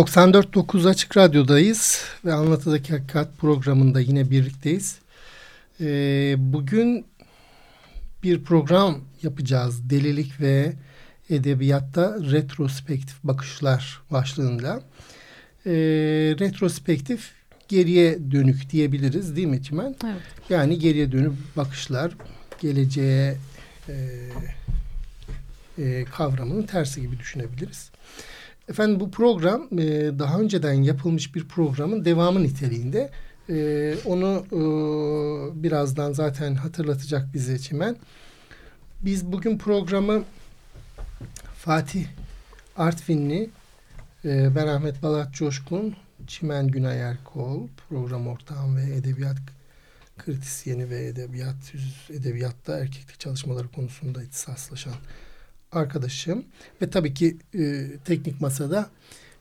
94.9 Açık Radyo'dayız ve Anlatıdaki Hakikat programında yine birlikteyiz. Ee, bugün bir program yapacağız. Delilik ve Edebiyatta Retrospektif Bakışlar başlığında. Ee, retrospektif geriye dönük diyebiliriz değil mi Çimen? Evet. Yani geriye dönük bakışlar geleceğe e, e, kavramının tersi gibi düşünebiliriz. Efendim bu program e, daha önceden yapılmış bir programın devamı niteliğinde. E, onu e, birazdan zaten hatırlatacak bize Çimen. Biz bugün programı Fatih Artvinli, e, ben Ahmet Balat Coşkun, Çimen Günay Erkol, program ortağım ve edebiyat kritisyeni ve edebiyat edebiyatta erkeklik çalışmaları konusunda ihtisaslaşan arkadaşım ve tabii ki e, teknik masada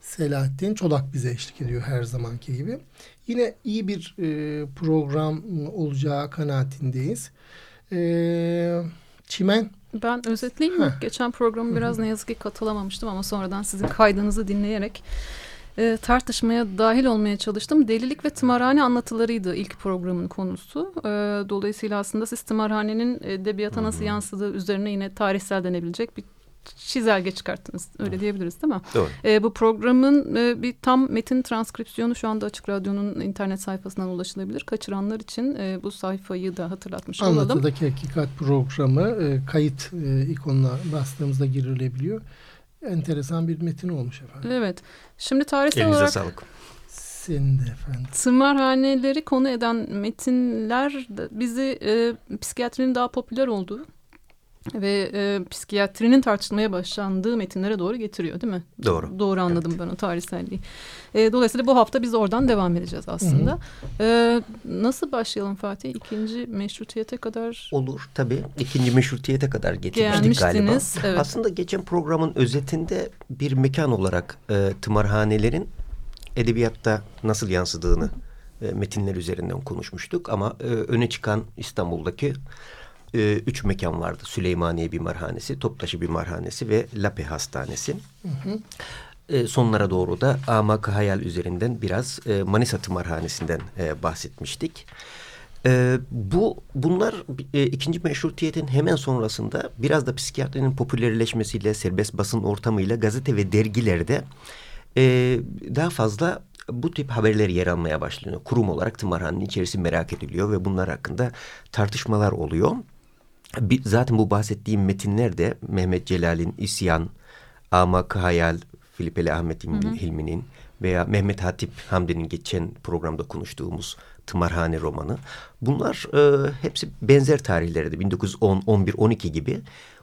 Selahattin Çolak bize eşlik ediyor her zamanki gibi. Yine iyi bir e, program olacağı kanaatindeyiz. E, Çimen. Ben özetleyeyim mi? Geçen programı biraz ne yazık ki katılamamıştım ama sonradan sizin kaydınızı dinleyerek e, tartışmaya dahil olmaya çalıştım. Delilik ve tımarhane anlatılarıydı ilk programın konusu. E, dolayısıyla aslında siz tımarhanenin edebiyata nasıl yansıdığı üzerine yine tarihsel denebilecek bir çizelge çıkarttınız. Öyle diyebiliriz değil mi? Doğru. E, bu programın e, bir tam metin transkripsiyonu şu anda Açık Radyo'nun internet sayfasından ulaşılabilir. Kaçıranlar için e, bu sayfayı da hatırlatmış olalım. Anlatıdaki Hakikat programı e, kayıt e, ikonuna bastığımızda girilebiliyor enteresan bir metin olmuş efendim. Evet. Şimdi tarihsel Elinize olarak... sağlık. Senin de efendim. Tımarhaneleri konu eden metinler bizi e, psikiyatrinin daha popüler olduğu ve e, psikiyatrinin tartışmaya başlandığı metinlere doğru getiriyor değil mi? Doğru. Doğru anladım evet. ben o tarihselliği. E, dolayısıyla bu hafta biz oradan devam edeceğiz aslında. Hı hı. E, nasıl başlayalım Fatih? İkinci meşrutiyete kadar? Olur tabii. İkinci meşrutiyete kadar getirmiştik galiba. Evet. Aslında geçen programın özetinde bir mekan olarak e, tımarhanelerin edebiyatta nasıl yansıdığını e, metinler üzerinden konuşmuştuk. Ama e, öne çıkan İstanbul'daki e, üç mekan vardı. Süleymaniye Bimarhanesi, Toptaşı Bimarhanesi ve Lape Hastanesi. Hı hı. E, sonlara doğru da Amak Hayal üzerinden biraz e, Manisa Tımarhanesi'nden e, bahsetmiştik. E, bu bunlar e, ikinci meşrutiyetin hemen sonrasında biraz da psikiyatrinin popülerleşmesiyle serbest basın ortamıyla gazete ve dergilerde e, daha fazla bu tip haberler yer almaya başlanıyor. Kurum olarak tımarhanenin içerisi merak ediliyor ve bunlar hakkında tartışmalar oluyor zaten bu bahsettiğim metinler Mehmet Celal'in İsyan, Amak Hayal, Filipeli Ahmet Hilmi'nin veya Mehmet Hatip Hamdi'nin geçen programda konuştuğumuz Tımarhane romanı. Bunlar e, hepsi benzer tarihlerde 1910, 11, 12 gibi.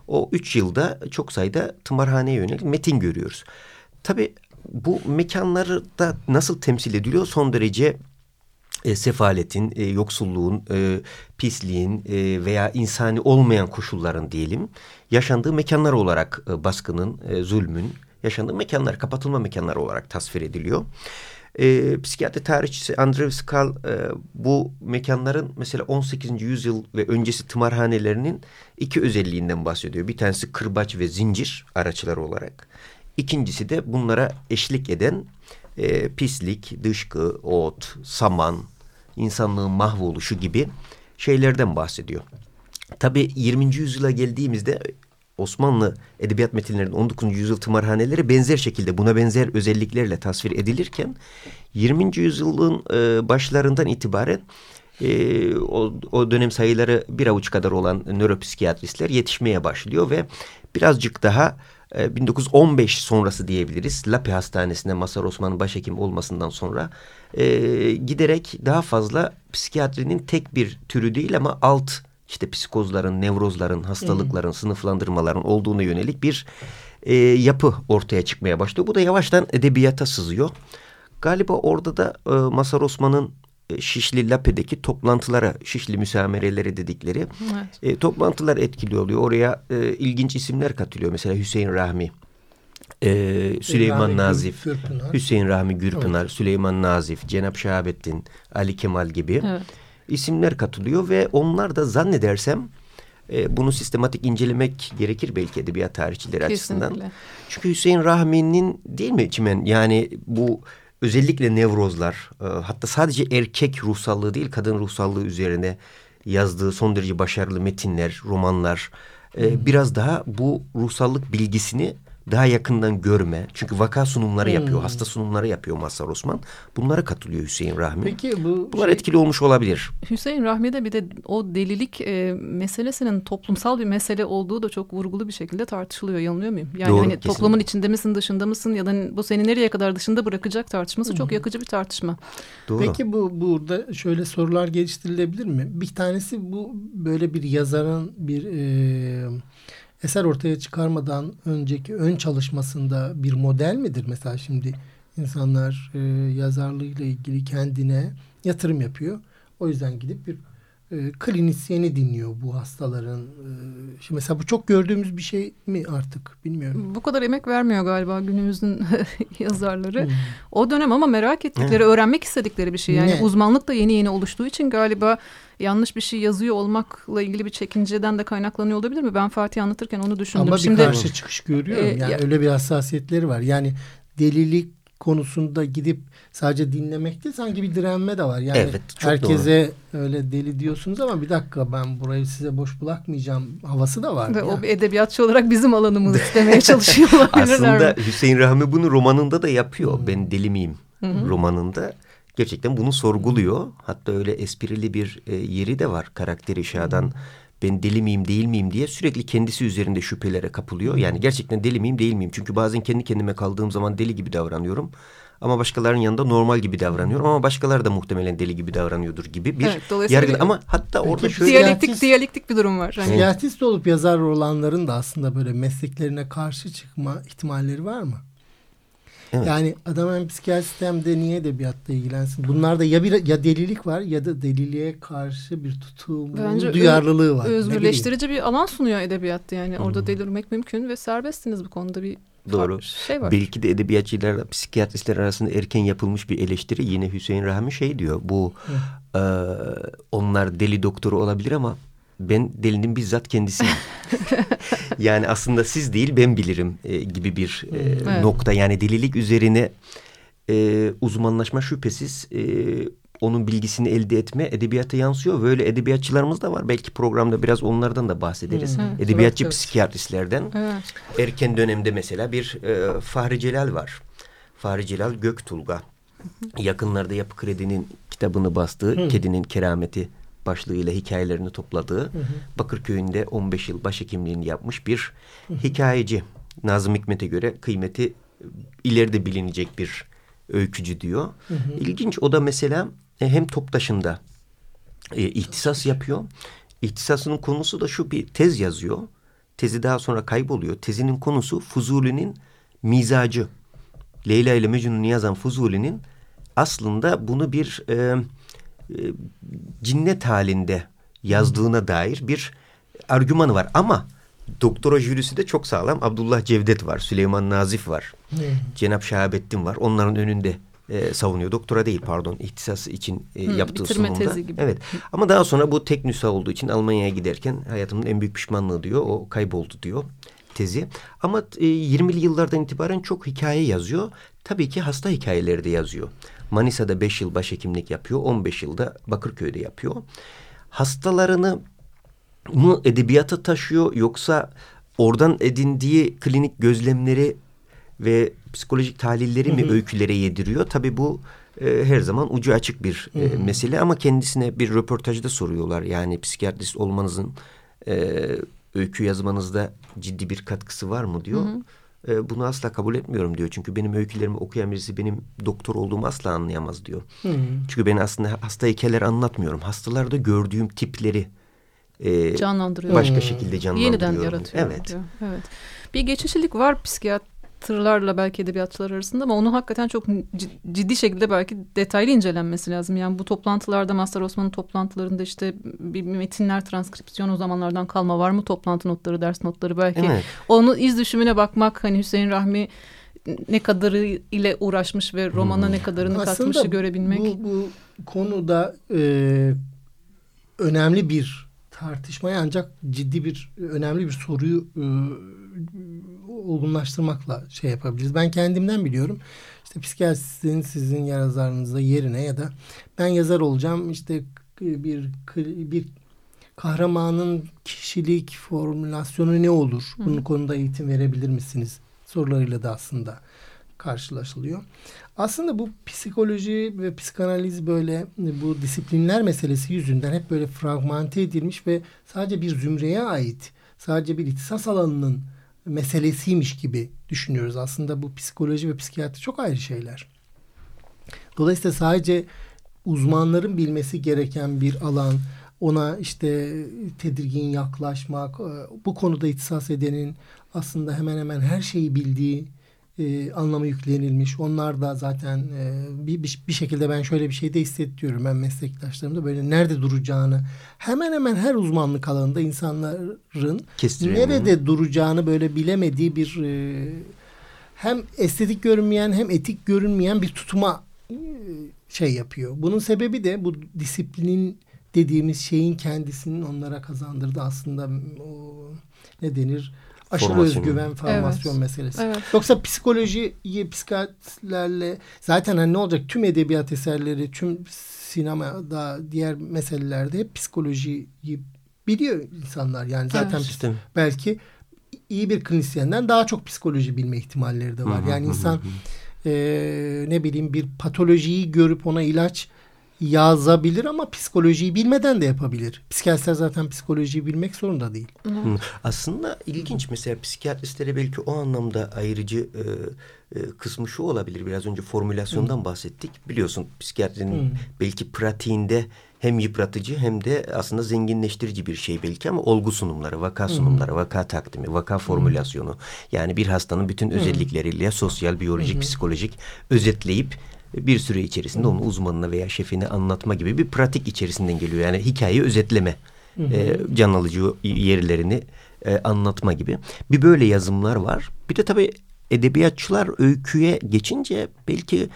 O üç yılda çok sayıda tımarhaneye yönelik metin görüyoruz. Tabii bu mekanları da nasıl temsil ediliyor son derece e, sefaletin, e, yoksulluğun, e, pisliğin e, veya insani olmayan koşulların diyelim yaşandığı mekanlar olarak e, baskının, e, zulmün yaşandığı mekanlar, kapatılma mekanlar olarak tasvir ediliyor. E, psikiyatri tarihçisi Andrew Skal e, bu mekanların mesela 18. yüzyıl ve öncesi tımarhanelerinin iki özelliğinden bahsediyor. Bir tanesi kırbaç ve zincir araçları olarak. İkincisi de bunlara eşlik eden e, pislik, dışkı, ot, saman, insanlığın mahvoluşu gibi şeylerden bahsediyor. Tabi 20. yüzyıla geldiğimizde Osmanlı edebiyat metinlerinin 19. yüzyıl tımarhaneleri benzer şekilde buna benzer özelliklerle tasvir edilirken 20. yüzyılın e, başlarından itibaren e, o, o dönem sayıları bir avuç kadar olan nöropsikiyatristler yetişmeye başlıyor ve birazcık daha 1915 ee, sonrası diyebiliriz. Lapi Hastanesi'nde Masar Osman'ın başhekim olmasından sonra e, giderek daha fazla psikiyatrinin tek bir türü değil ama alt işte psikozların, nevrozların, hastalıkların, hmm. sınıflandırmaların olduğuna yönelik bir e, yapı ortaya çıkmaya başlıyor. Bu da yavaştan edebiyata sızıyor. Galiba orada da e, Masar Osman'ın e, Şişli Lape'deki toplantılara, Şişli müsamereleri dedikleri evet. e, toplantılar etkili oluyor. Oraya e, ilginç isimler katılıyor. Mesela Hüseyin Rahmi, e, Süleyman Rahmi Nazif, Gürpınar. Hüseyin Rahmi Gürpınar, evet. Süleyman Nazif, Cenap Şahabettin, Ali Kemal gibi evet. isimler katılıyor ve onlar da zannedersem e, bunu sistematik incelemek gerekir belki edebiyat tarihçileri Kesinlikle. açısından. Çünkü Hüseyin Rahmi'nin değil mi Çimen yani bu özellikle nevrozlar e, hatta sadece erkek ruhsallığı değil kadın ruhsallığı üzerine yazdığı son derece başarılı metinler, romanlar e, biraz daha bu ruhsallık bilgisini daha yakından görme. Çünkü vaka sunumları hmm. yapıyor, hasta sunumları yapıyor Mazhar Osman. Bunlara katılıyor Hüseyin Rahmi. Peki bu Bunlar şey, etkili olmuş olabilir. Hüseyin Rahmi'de bir de o delilik e, meselesinin toplumsal bir mesele olduğu da çok vurgulu bir şekilde tartışılıyor. Yanılıyor muyum? Yani Doğru, hani kesinlikle. toplumun içinde misin, dışında mısın ya da bu seni nereye kadar dışında bırakacak tartışması hmm. çok yakıcı bir tartışma. Doğru. Peki bu burada şöyle sorular geliştirilebilir mi? Bir tanesi bu böyle bir yazarın bir e, eser ortaya çıkarmadan önceki ön çalışmasında bir model midir? Mesela şimdi insanlar e, yazarlığıyla ilgili kendine yatırım yapıyor. O yüzden gidip bir e, klinisyeni dinliyor bu hastaların. E, şimdi mesela bu çok gördüğümüz bir şey mi artık bilmiyorum. Bu kadar emek vermiyor galiba günümüzün yazarları. Hmm. O dönem ama merak ettikleri, hmm. öğrenmek istedikleri bir şey. Yani ne? uzmanlık da yeni yeni oluştuğu için galiba yanlış bir şey yazıyor olmakla ilgili bir çekinceden de kaynaklanıyor olabilir mi? Ben Fatih anlatırken onu düşündüm. Ama bir Şimdi, karşı çıkış görüyorum. E, yani ya, öyle bir hassasiyetleri var. Yani delilik konusunda gidip sadece dinlemek değil sanki bir direnme de var. Yani evet, çok herkese doğru. öyle deli diyorsunuz ama bir dakika ben burayı size boş bırakmayacağım havası da var. Ve o bir edebiyatçı olarak bizim alanımızı istemeye çalışıyor Aslında Hüseyin Rahmi bunu romanında da yapıyor. Hmm. Ben deli miyim? Hı -hı. romanında gerçekten bunu sorguluyor. Hatta öyle esprili bir e, yeri de var karakteri Şah'dan. Ben deli miyim değil miyim diye sürekli kendisi üzerinde şüphelere kapılıyor. Yani gerçekten deli miyim değil miyim? Çünkü bazen kendi kendime kaldığım zaman deli gibi davranıyorum. Ama başkalarının yanında normal gibi davranıyorum ama başkaları da muhtemelen deli gibi davranıyordur gibi bir evet, yargı. Ama hatta orada şöyle... Diyalektik, diyalektik bir durum var. Hani... Psikiyatrist olup yazar olanların da aslında böyle mesleklerine karşı çıkma ihtimalleri var mı? Evet. Yani adam hem psikiyatrist hem de niye edebiyatla ilgilensin? Bunlarda ya bir ya delilik var ya da deliliğe karşı bir tutum, Bence duyarlılığı var. Özgürleştirici bir alan sunuyor edebiyatta yani. Orada hmm. delirmek mümkün ve serbestsiniz bu konuda bir Doğru. Şey var. Belki de edebiyatçılar, psikiyatristler arasında erken yapılmış bir eleştiri. Yine Hüseyin Rahmi şey diyor. Bu e, onlar deli doktoru olabilir ama ben delinin bizzat kendisiyim. yani aslında siz değil ben bilirim e, gibi bir e, evet. nokta. Yani delilik üzerine e, uzmanlaşma şüphesiz e, onun bilgisini elde etme edebiyata yansıyor. Böyle edebiyatçılarımız da var. Belki programda biraz onlardan da bahsederiz. Hmm. Edebiyatçı evet, psikiyatristlerden. Evet. Erken dönemde mesela bir e, Fahri Celal var. Fahri Celal Göktulga. Yakınlarda Yapı Kredi'nin kitabını bastığı hmm. Kedinin Kerameti başlığıyla hikayelerini topladığı hı hı. Bakırköy'ünde 15 yıl başhekimliğini yapmış bir hı hı. hikayeci. Nazım Hikmet'e göre kıymeti ileride bilinecek bir öykücü diyor. Hı hı. İlginç o da mesela e, hem Toptaş'ında e, ihtisas yapıyor. İhtisasının konusu da şu bir tez yazıyor. Tezi daha sonra kayboluyor. Tezinin konusu Fuzuli'nin mizacı. Leyla ile Mecnun'u yazan Fuzuli'nin aslında bunu bir e, e, cinnet halinde yazdığına dair bir argümanı var. Ama doktora jürisi de çok sağlam. Abdullah Cevdet var, Süleyman Nazif var, hmm. Cenap Şahabettin var. Onların önünde e, savunuyor. Doktora değil pardon ihtisası için e, hmm, yaptığı sunumda. Tezi gibi. Evet. Ama daha sonra bu tek nüsa olduğu için Almanya'ya giderken hayatımın en büyük pişmanlığı diyor. O kayboldu diyor tezi. Ama e, 20'li yıllardan itibaren çok hikaye yazıyor. Tabii ki hasta hikayeleri de yazıyor. Manisa'da 5 yıl başhekimlik yapıyor. 15 yılda Bakırköy'de yapıyor. Hastalarını mı edebiyata taşıyor yoksa oradan edindiği klinik gözlemleri ve psikolojik tahlilleri mi öykülere yediriyor? Tabii bu e, her zaman ucu açık bir e, mesele ama kendisine bir röportajda soruyorlar. Yani psikiyatrist olmanızın e, öykü yazmanızda ciddi bir katkısı var mı diyor. Hı hı e, bunu asla kabul etmiyorum diyor. Çünkü benim öykülerimi okuyan birisi benim doktor olduğumu asla anlayamaz diyor. Hmm. Çünkü ben aslında hasta hikayeler anlatmıyorum. Hastalarda gördüğüm tipleri e, canlandırıyor. Başka şekilde canlandırıyor. Yeniden yaratıyor. Evet. Diyor. evet. Bir geçişlilik var psikiyatrlarla belki edebiyatçılar arasında ama onu hakikaten çok ciddi şekilde belki detaylı incelenmesi lazım. Yani bu toplantılarda Mazhar Osman'ın toplantılarında işte bir metinler transkripsiyon o zamanlardan kalma var mı toplantı notları, ders notları belki. Evet. Onu iz düşümüne bakmak hani Hüseyin Rahmi ne kadarı ile uğraşmış ve romana hmm. ne kadarını Aslında katmışı görebilmek. Bu, bu konuda e, önemli bir tartışmaya ancak ciddi bir önemli bir soruyu e, olgunlaştırmakla şey yapabiliriz. Ben kendimden biliyorum. İşte psikiyatristin sizin yazarınızda yerine ya da ben yazar olacağım işte bir bir kahramanın kişilik formülasyonu ne olur? Bunun konuda eğitim verebilir misiniz? Sorularıyla da aslında karşılaşılıyor. Aslında bu psikoloji ve psikanaliz böyle bu disiplinler meselesi yüzünden hep böyle fragmente edilmiş ve sadece bir zümreye ait, sadece bir ihtisas alanının meselesiymiş gibi düşünüyoruz. Aslında bu psikoloji ve psikiyatri çok ayrı şeyler. Dolayısıyla sadece uzmanların bilmesi gereken bir alan, ona işte tedirgin yaklaşmak, bu konuda ihtisas edenin aslında hemen hemen her şeyi bildiği e, anlamı yüklenilmiş. Onlar da zaten e, bir, bir, şekilde ben şöyle bir şey de hissediyorum ben meslektaşlarımda böyle nerede duracağını hemen hemen her uzmanlık alanında insanların nerede duracağını böyle bilemediği bir e, hem estetik görünmeyen hem etik görünmeyen bir tutuma e, şey yapıyor. Bunun sebebi de bu disiplinin dediğimiz şeyin kendisinin onlara kazandırdığı aslında o ne denir? Aşırı Formasyon. özgüven, formasyon evet. meselesi. Evet. Yoksa psikolojiyi psikiyatlerle zaten hani ne olacak tüm edebiyat eserleri, tüm sinemada, diğer meselelerde hep psikolojiyi biliyor insanlar. Yani zaten evet. belki iyi bir klinisyenden daha çok psikoloji bilme ihtimalleri de var. yani insan e, ne bileyim bir patolojiyi görüp ona ilaç yazabilir ama psikolojiyi bilmeden de yapabilir. Psikiyatristler zaten psikolojiyi bilmek zorunda değil. Hı. Aslında ilginç mesela psikiyatristlere belki o anlamda ayrıcı e, e, kısmı şu olabilir. Biraz önce formülasyondan Hı. bahsettik. Biliyorsun psikiyatrinin Hı. belki pratiğinde hem yıpratıcı hem de aslında zenginleştirici bir şey belki ama olgu sunumları, vaka sunumları, Hı. vaka takdimi, vaka formülasyonu. Yani bir hastanın bütün özellikleriyle sosyal, biyolojik, Hı. psikolojik özetleyip bir süre içerisinde onu uzmanına veya şefine anlatma gibi bir pratik içerisinden geliyor. Yani hikayeyi özetleme, hı hı. E, can alıcı yerlerini e, anlatma gibi. Bir böyle yazımlar var. Bir de tabii edebiyatçılar öyküye geçince belki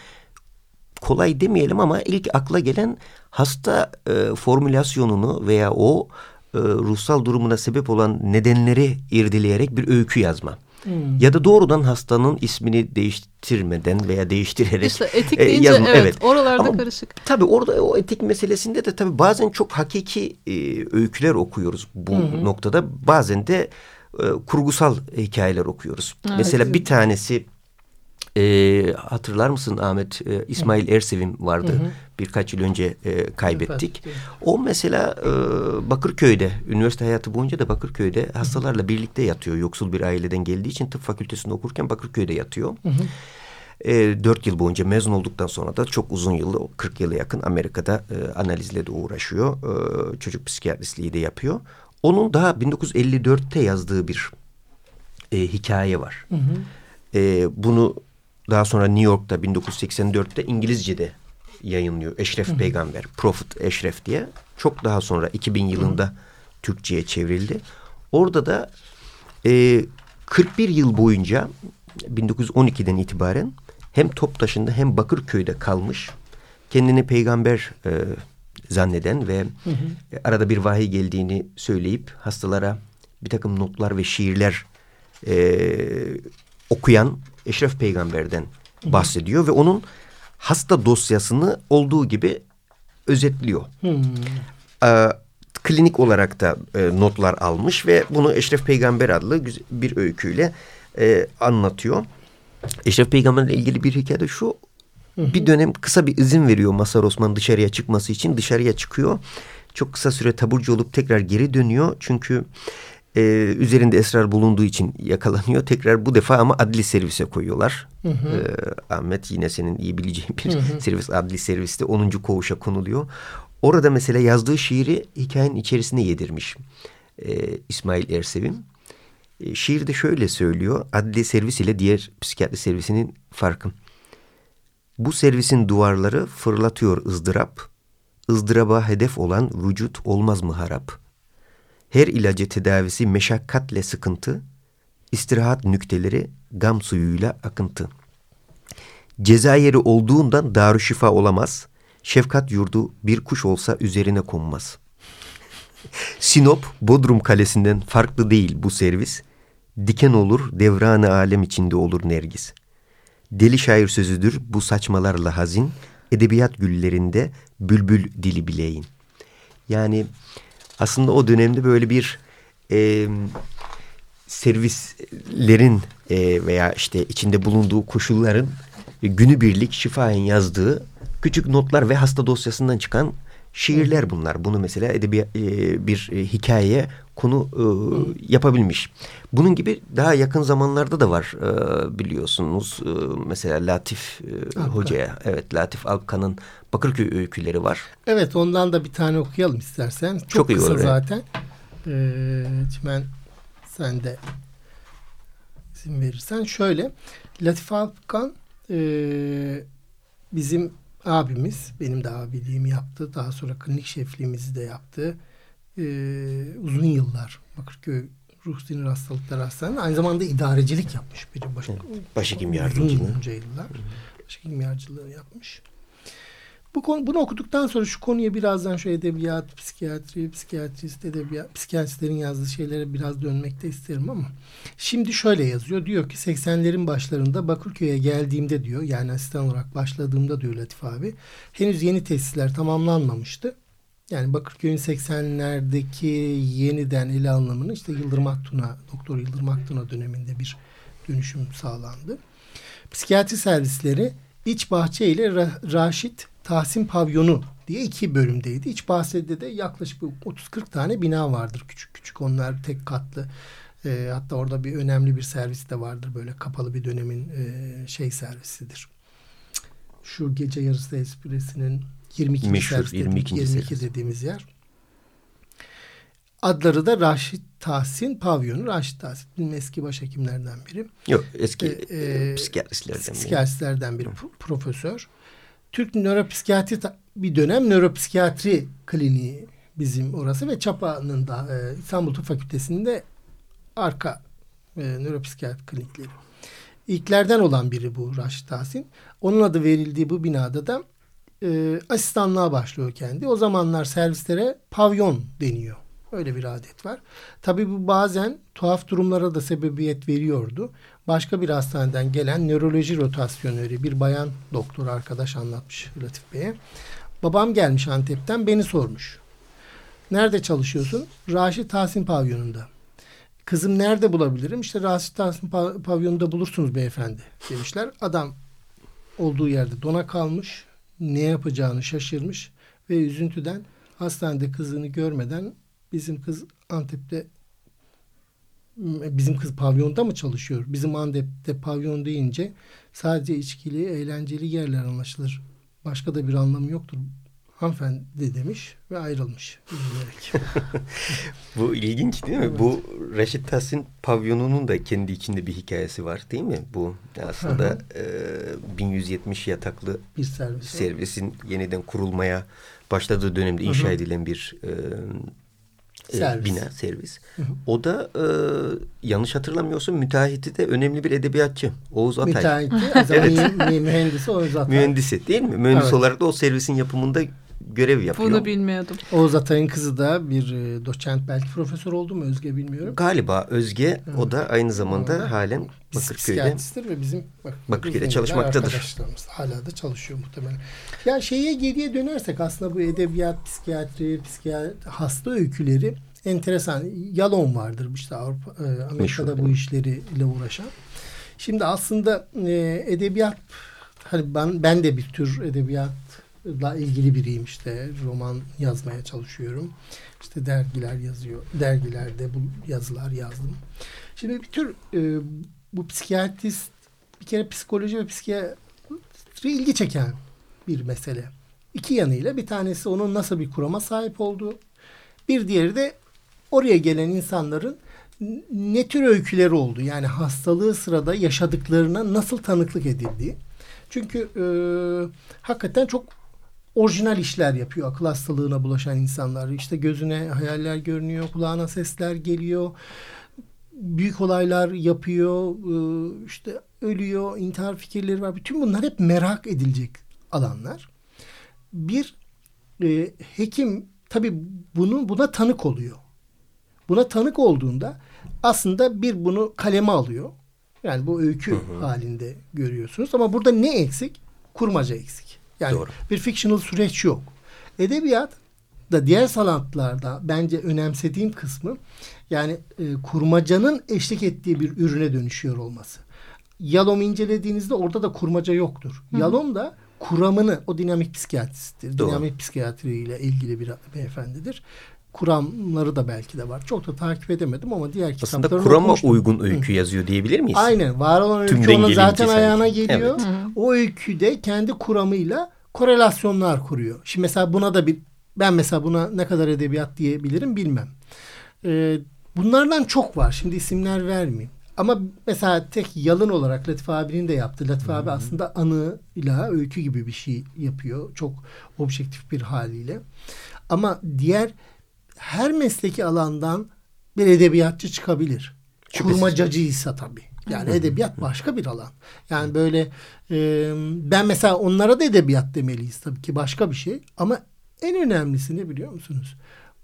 kolay demeyelim ama ilk akla gelen hasta e, formülasyonunu veya o e, ruhsal durumuna sebep olan nedenleri irdeleyerek bir öykü yazma. Hmm. Ya da doğrudan hastanın ismini değiştirmeden veya değiştirerek işte etik e, deyince yazma. evet, evet oralarda Ama karışık. Tabii orada o etik meselesinde de tabii bazen çok hakiki e, öyküler okuyoruz bu hmm. noktada. Bazen de e, kurgusal hikayeler okuyoruz. Evet. Mesela bir tanesi e, hatırlar mısın Ahmet? E, İsmail. Ersevim vardı. Hı hı. Birkaç yıl önce e, kaybettik. Evet. O mesela e, Bakırköy'de, üniversite hayatı boyunca da Bakırköy'de hastalarla birlikte yatıyor. Yoksul bir aileden geldiği için tıp fakültesinde okurken Bakırköy'de yatıyor. Hı hı. E, 4 yıl boyunca mezun olduktan sonra da çok uzun yıllı 40 yılı yakın Amerika'da e, analizle de uğraşıyor. E, çocuk psikiyatristliği de yapıyor. Onun daha 1954'te yazdığı bir e, hikaye var. Hı hı. E, bunu daha sonra New York'ta 1984'te İngilizce'de yayınlıyor. Eşref Hı. Peygamber, Prophet Eşref diye. Çok daha sonra 2000 yılında Hı. Türkçe'ye çevrildi. Orada da e, 41 yıl boyunca 1912'den itibaren hem Toptaşı'nda hem Bakırköy'de kalmış. Kendini peygamber e, zanneden ve hı hı. E, arada bir vahiy geldiğini söyleyip hastalara bir takım notlar ve şiirler e, okuyan Eşref Peygamber'den bahsediyor ve onun hasta dosyasını olduğu gibi özetliyor. Hmm. Ee, klinik olarak da e, notlar almış ve bunu Eşref Peygamber adlı bir öyküyle e, anlatıyor. Eşref Peygamber'le ilgili bir hikayede şu. Bir dönem kısa bir izin veriyor Masar Osman dışarıya çıkması için. Dışarıya çıkıyor. Çok kısa süre taburcu olup tekrar geri dönüyor. Çünkü e, üzerinde esrar bulunduğu için yakalanıyor. Tekrar bu defa ama adli servise koyuyorlar. Hı hı. E, Ahmet yine senin iyi bileceğin bir hı hı. servis adli serviste 10. koğuşa konuluyor. orada mesela yazdığı şiiri hikayenin içerisine yedirmiş e, İsmail Ersevim. E, şiirde şöyle söylüyor. Adli servis ile diğer psikiyatri servisinin farkı. Bu servisin duvarları fırlatıyor ızdırap. ızdıraba hedef olan vücut olmaz mı harap? Her ilacı tedavisi meşakkatle sıkıntı. istirahat nükteleri gam suyuyla akıntı. Ceza yeri olduğundan darüşşifa olamaz. Şefkat yurdu bir kuş olsa üzerine konmaz. Sinop, Bodrum Kalesi'nden farklı değil bu servis. Diken olur, devranı alem içinde olur nergis. Deli şair sözüdür bu saçmalarla hazin, edebiyat güllerinde bülbül dili bileyin. Yani aslında o dönemde böyle bir e, servislerin e, veya işte içinde bulunduğu koşulların günübirlik şifayen yazdığı küçük notlar ve hasta dosyasından çıkan şiirler bunlar. Bunu mesela edebiyat e, bir e, hikayeye konu e, yapabilmiş. Bunun gibi daha yakın zamanlarda da var e, biliyorsunuz. E, mesela Latif e, Hoca'ya, evet Latif Alkan'ın Bakırköy öyküleri var. Evet ondan da bir tane okuyalım istersen. Çok, Çok kısa iyi olur, zaten. Ee, Çimen sen de izin verirsen. Şöyle Latif Alkan e, bizim abimiz benim de abiliğimi yaptı. Daha sonra klinik şefliğimizi de yaptı. Ee, uzun yıllar Bakırköy Ruh Sinir Hastalıkları Hastanesi'nde aynı zamanda idarecilik yapmış biri. Baş, Başhekim yardımcılığı. Uzun yıllar. Başhekim yardımcılığı yapmış. Bu konu, bunu okuduktan sonra şu konuya birazdan şu edebiyat, psikiyatri, psikiyatrist, edebiyat, psikiyatristlerin yazdığı şeylere biraz dönmek de isterim ama şimdi şöyle yazıyor. Diyor ki 80'lerin başlarında Bakırköy'e geldiğimde diyor yani asistan olarak başladığımda diyor Latif abi henüz yeni tesisler tamamlanmamıştı. Yani Bakırköy'ün 80'lerdeki yeniden ele alınımını işte Yıldırım Aktun'a, Doktor Yıldırım Aktun'a döneminde bir dönüşüm sağlandı. Psikiyatri servisleri İç Bahçe ile Raşit Tahsin Pavyonu diye iki bölümdeydi. İç bahçede de yaklaşık 30-40 tane bina vardır. Küçük küçük onlar tek katlı. E, hatta orada bir önemli bir servis de vardır. Böyle kapalı bir dönemin e, şey servisidir. Şu gece yarısı espresinin 22. Meşhur, servis 22. 22 servis. dediğimiz yer. Adları da Raşit Tahsin Pavyonu. Raşit Tahsin benim eski başhekimlerden biri. Yok eski ee, e, psikiyatristlerden biri. Psikiyatristlerden biri. Profesör. Türk nöropsikiyatri bir dönem nöropsikiyatri kliniği bizim orası ve Çapa'nın da e, İstanbul Tıp Fakültesi'nde arka e, nöropsikiyatri klinikleri. İlklerden olan biri bu Raşit Tahsin. Onun adı verildiği bu binada da e, asistanlığa başlıyor kendi. O zamanlar servislere pavyon deniyor. Öyle bir adet var. Tabii bu bazen tuhaf durumlara da sebebiyet veriyordu. Başka bir hastaneden gelen nöroloji rotasyoneri bir bayan doktor arkadaş anlatmış Latif Bey'e. Babam gelmiş Antep'ten beni sormuş. Nerede çalışıyorsun? Raşit Tahsin Pavyonu'nda. Kızım nerede bulabilirim? İşte Raşit Tahsin Pavyonu'nda bulursunuz beyefendi demişler. Adam olduğu yerde dona kalmış. Ne yapacağını şaşırmış ve üzüntüden hastanede kızını görmeden bizim kız Antep'te bizim kız pavyonda mı çalışıyor? Bizim Antep'te pavyon deyince sadece içkili, eğlenceli yerler anlaşılır. Başka da bir anlamı yoktur. Hanımefendi demiş ve ayrılmış. Bu ilginç değil mi? Evet. Bu Reşit Tahsin pavyonunun da kendi içinde bir hikayesi var değil mi? Bu aslında e, 1170 yataklı bir servis. servisin yeniden kurulmaya başladığı dönemde inşa edilen bir e, e, servis. bina, servis. Hı hı. O da e, yanlış hatırlamıyorsun müteahhiti de önemli bir edebiyatçı. Oğuz Atay. Müteahhiti, evet. mühendisi Oğuz Atay. Mühendisi değil mi? Mühendis evet. olarak da o servisin yapımında görev yapıyor. Bunu bilmiyordum. Oğuz Atay'ın kızı da bir e, doçent belki profesör oldu mu Özge bilmiyorum. Galiba Özge evet. o da aynı zamanda o halen Bakırköy'de. ve bizim bak, Bakırköy'de çalışmaktadır. Arkadaşlarımız hala da çalışıyor muhtemelen. Ya şeye geriye dönersek aslında bu edebiyat, psikiyatri, psikiyatri hasta öyküleri enteresan. Yalon vardır işte Avrupa, e, Amerika'da Meşhur, bu işleriyle uğraşan. Şimdi aslında e, edebiyat hani ben ben de bir tür edebiyat ilgili biriyim işte roman yazmaya çalışıyorum. İşte dergiler yazıyor. Dergilerde bu yazılar yazdım. Şimdi bir tür e, bu psikiyatrist bir kere psikoloji ve psikiyatri ilgi çeken bir mesele. iki yanıyla bir tanesi onun nasıl bir kurama sahip olduğu. Bir diğeri de oraya gelen insanların ne tür öyküleri oldu? Yani hastalığı sırada yaşadıklarına nasıl tanıklık edildiği. Çünkü e, hakikaten çok orijinal işler yapıyor akıl hastalığına bulaşan insanlar. İşte gözüne hayaller görünüyor, kulağına sesler geliyor. Büyük olaylar yapıyor, e, işte ölüyor, intihar fikirleri var. Bütün bunlar hep merak edilecek alanlar. Bir e, hekim tabii bunu buna tanık oluyor. Buna tanık olduğunda aslında bir bunu kaleme alıyor. Yani bu öykü hı hı. halinde görüyorsunuz. Ama burada ne eksik? Kurmaca eksik. Yani Doğru. bir fictional süreç yok. Edebiyat da diğer sanatlarda bence önemsediğim kısmı yani e, kurmacanın eşlik ettiği bir ürüne dönüşüyor olması. Yalom incelediğinizde orada da kurmaca yoktur. Hı. Yalom da kuramını o dinamik psikiyatristtir. Doğru. Dinamik psikiyatri ile ilgili bir beyefendidir kuramları da belki de var. Çok da takip edemedim ama diğer kitaplarını Aslında kurama okumuştum. uygun öykü Hı. yazıyor diyebilir miyiz? Aynen. Var olan öykü Tümden ona zaten sanki. ayağına geliyor. Evet. O öyküde kendi kuramıyla korelasyonlar kuruyor. Şimdi mesela buna da bir ben mesela buna ne kadar edebiyat diyebilirim bilmem. Ee, bunlardan çok var. Şimdi isimler vermeyeyim. Ama mesela tek yalın olarak Latif abinin de yaptı. Latif Hı-hı. abi aslında anıyla öykü gibi bir şey yapıyor. Çok objektif bir haliyle. Ama diğer her mesleki alandan bir edebiyatçı çıkabilir. Şüphesiz. Kurmacacıysa tabii. Yani edebiyat başka bir alan. Yani böyle e, ben mesela onlara da edebiyat demeliyiz tabii ki başka bir şey. Ama en önemlisi ne biliyor musunuz?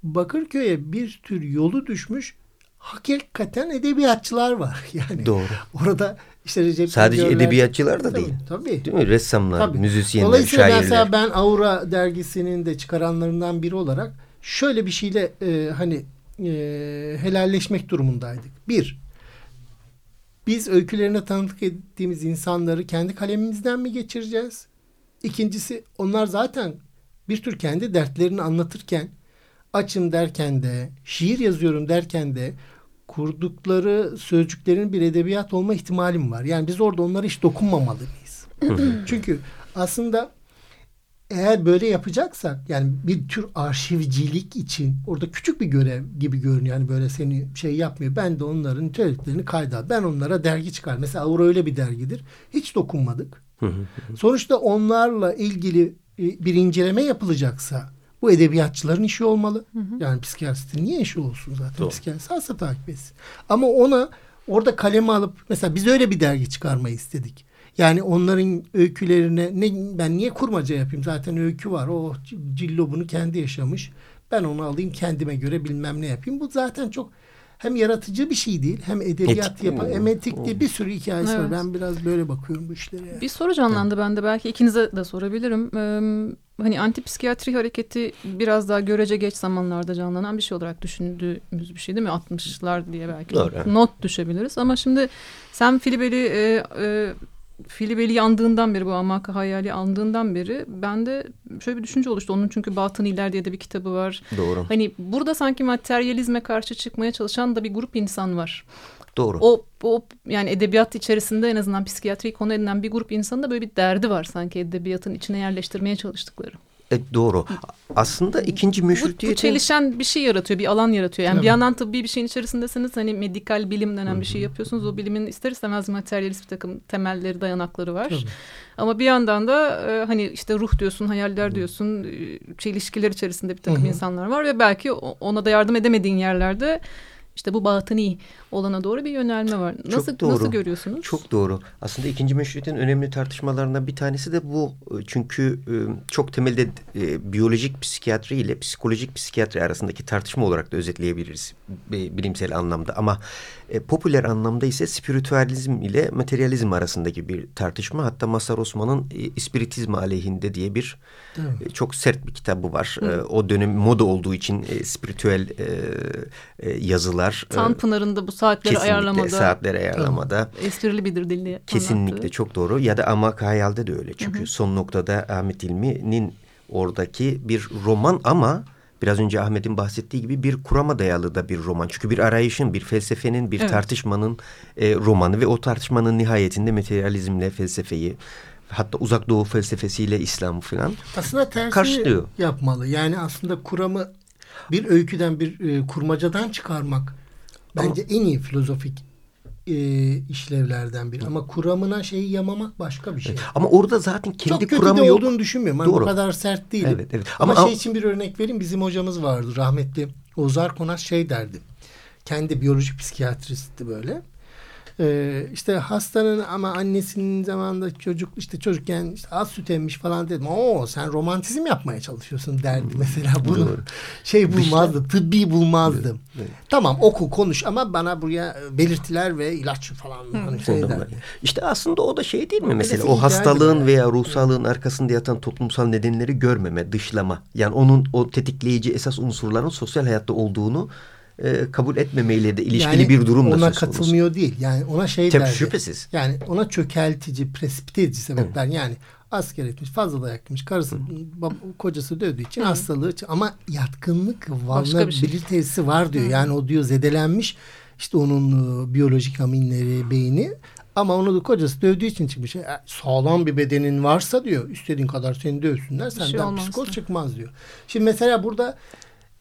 Bakırköy'e bir tür yolu düşmüş hakikaten edebiyatçılar var. Yani Doğru. Orada işte Recep Sadece Güngörler, edebiyatçılar da değil. Tabii. Değil mi? Ressamlar, tabii. müzisyenler, Dolayısıyla şairler. mesela ben Aura dergisinin de çıkaranlarından biri olarak şöyle bir şeyle e, hani e, helalleşmek durumundaydık. Bir, biz öykülerine tanıklık ettiğimiz insanları kendi kalemimizden mi geçireceğiz? İkincisi onlar zaten bir tür kendi dertlerini anlatırken açım derken de şiir yazıyorum derken de kurdukları sözcüklerin bir edebiyat olma ihtimalim var. Yani biz orada onlara hiç dokunmamalıyız. Çünkü aslında eğer böyle yapacaksak yani bir tür arşivcilik için orada küçük bir görev gibi görünüyor. Yani böyle seni şey yapmıyor. Ben de onların niteliklerini kayda. Ben onlara dergi çıkar. Mesela Aura öyle bir dergidir. Hiç dokunmadık. Sonuçta onlarla ilgili e, bir inceleme yapılacaksa bu edebiyatçıların işi olmalı. Yani psikiyatristin niye işi olsun zaten? Doğru. Psikiyatrist hasta takip etsin. Ama ona orada kalemi alıp mesela biz öyle bir dergi çıkarmayı istedik. Yani onların öykülerine ne, ben niye kurmaca yapayım? Zaten öykü var. O cillobunu kendi yaşamış. Ben onu alayım kendime göre bilmem ne yapayım. Bu zaten çok hem yaratıcı bir şey değil hem edebiyat yapan hem etik diye bir sürü hikayesi evet. var. Ben biraz böyle bakıyorum bu işlere. Bir soru canlandı evet. bende belki ikinize de sorabilirim. Ee, hani antipsikiyatri hareketi biraz daha görece geç zamanlarda canlanan bir şey olarak düşündüğümüz bir şey değil mi? 60'lar diye belki Doğru. not düşebiliriz. Ama şimdi sen Filibeli e, e, Filibeli yandığından beri bu Amaka hayali andığından beri bende şöyle bir düşünce oluştu. Onun çünkü Batın İler diye de bir kitabı var. Doğru. Hani burada sanki materyalizme karşı çıkmaya çalışan da bir grup insan var. Doğru. O, o yani edebiyat içerisinde en azından psikiyatri konu edinen bir grup insanın da böyle bir derdi var sanki edebiyatın içine yerleştirmeye çalıştıkları. E, doğru. Aslında ikinci meşrutiyetin... Bu, bu çelişen bir şey yaratıyor, bir alan yaratıyor. Yani Tabii. bir yandan tıbbi bir şeyin içerisindesiniz. Hani medikal bilim denen Hı -hı. bir şey yapıyorsunuz. O bilimin ister istemez materyalist bir takım temelleri, dayanakları var. Tabii. Ama bir yandan da e, hani işte ruh diyorsun, hayaller diyorsun. E, çelişkiler içerisinde bir takım Hı -hı. insanlar var. Ve belki ona da yardım edemediğin yerlerde işte bu batıni olana doğru bir yönelme var. Nasıl Çok doğru. nasıl görüyorsunuz? Çok doğru. Aslında ikinci meşrutiyetin önemli tartışmalarından bir tanesi de bu. Çünkü e, çok temelde e, biyolojik psikiyatri ile psikolojik psikiyatri arasındaki tartışma olarak da özetleyebiliriz bilimsel anlamda. Ama e, popüler anlamda ise spiritüalizm ile materyalizm arasındaki bir tartışma. Hatta Masar Osman'ın ispiritizm aleyhinde diye bir evet. çok sert bir kitabı var. Evet. O dönem moda olduğu için spiritüel yazılar. Tanpınar'ın bu saatleri Kesinlikle, ayarlamada. saatleri ayarlamada. Esprili bir dilli Kesinlikle anlattı. çok doğru. Ya da ama Hayal'de de öyle. Çünkü hı hı. son noktada Ahmet İlmi'nin oradaki bir roman ama biraz önce Ahmet'in bahsettiği gibi bir kurama dayalı da bir roman. Çünkü bir arayışın, bir felsefenin, bir evet. tartışmanın e, romanı ve o tartışmanın nihayetinde materyalizmle felsefeyi hatta uzak doğu felsefesiyle İslam falan aslında tersi karşılıyor. yapmalı. Yani aslında kuramı bir öyküden bir e, kurmacadan çıkarmak bence Ama, en iyi filozofik e, işlevlerden biri. Ama kuramına şeyi yamamak başka bir şey. Ama orada zaten kendi Çok kuramı yok. olduğunu düşünmüyorum. Doğru. bu kadar sert değil. Evet, evet. Ama, ama şey için bir örnek vereyim. Bizim hocamız vardı rahmetli. Ozar Konas şey derdi. Kendi biyolojik psikiyatristti böyle. Ee, işte hastanın ama annesinin zamanında çocuk işte çocukken işte az süt emmiş falan dedim. Oo sen romantizm yapmaya çalışıyorsun derdi hmm. mesela bunu. Doğru. Şey bulmazdı, işte, tıbbi bulmazdı. Evet, evet. Tamam oku konuş ama bana buraya belirtiler ve ilaç falan hmm. hani şey derdi. İşte aslında o da şey değil mi mesela o hastalığın veya ruhsallığın arkasında yatan toplumsal nedenleri görmeme, dışlama. Yani onun o tetikleyici esas unsurların sosyal hayatta olduğunu e, kabul etmemeyle de ilişkili yani bir durum da ona katılmıyor değil. Yani ona şey Tabii derdi. şüphesiz. Yani ona çökeltici, presipite edici sebepler. Hı. Yani asker etmiş, fazla dayak yemiş, karısı, bab, kocası dövdüğü için Hı. hastalığı ama yatkınlık, vulnerabilitesi şey. var diyor. Hı. Yani o diyor zedelenmiş işte onun e, biyolojik aminleri, beyni ama onu da kocası dövdüğü için çıkmış. E, sağlam bir bedenin varsa diyor istediğin kadar seni dövsünler senden şey psikoz çıkmaz diyor. Şimdi mesela burada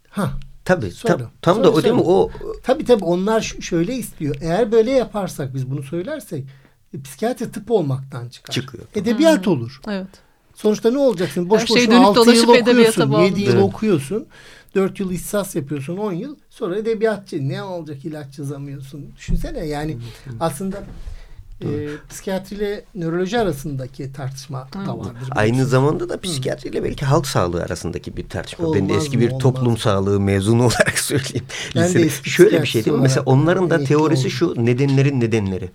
ha Tabii tam, tam da o değil mi? O Tabii tabii onlar şöyle istiyor. Eğer böyle yaparsak biz bunu söylersek e, psikiyatri tıp olmaktan çıkar. Çıkıyor. Edebiyat hmm. olur. Evet. Sonuçta ne olacaksın? Boş Her boşuna şey 6 yıl okuyorsun, 7 yıl evet. okuyorsun. 4 yıl ihsas yapıyorsun, 10 yıl. Sonra edebiyatçı. Ne olacak ilaç yazamıyorsun. Düşünsene yani aslında e, psikiyatriyle nöroloji arasındaki tartışma Hı. da vardır. Aynı zamanda da psikiyatriyle belki halk sağlığı arasındaki bir tartışma. Olmaz ben de eski mı, bir olmaz. toplum sağlığı mezunu olarak söyleyeyim. Ben de Şöyle bir şey değil mi? Mesela onların da teorisi şu nedenlerin nedenleri.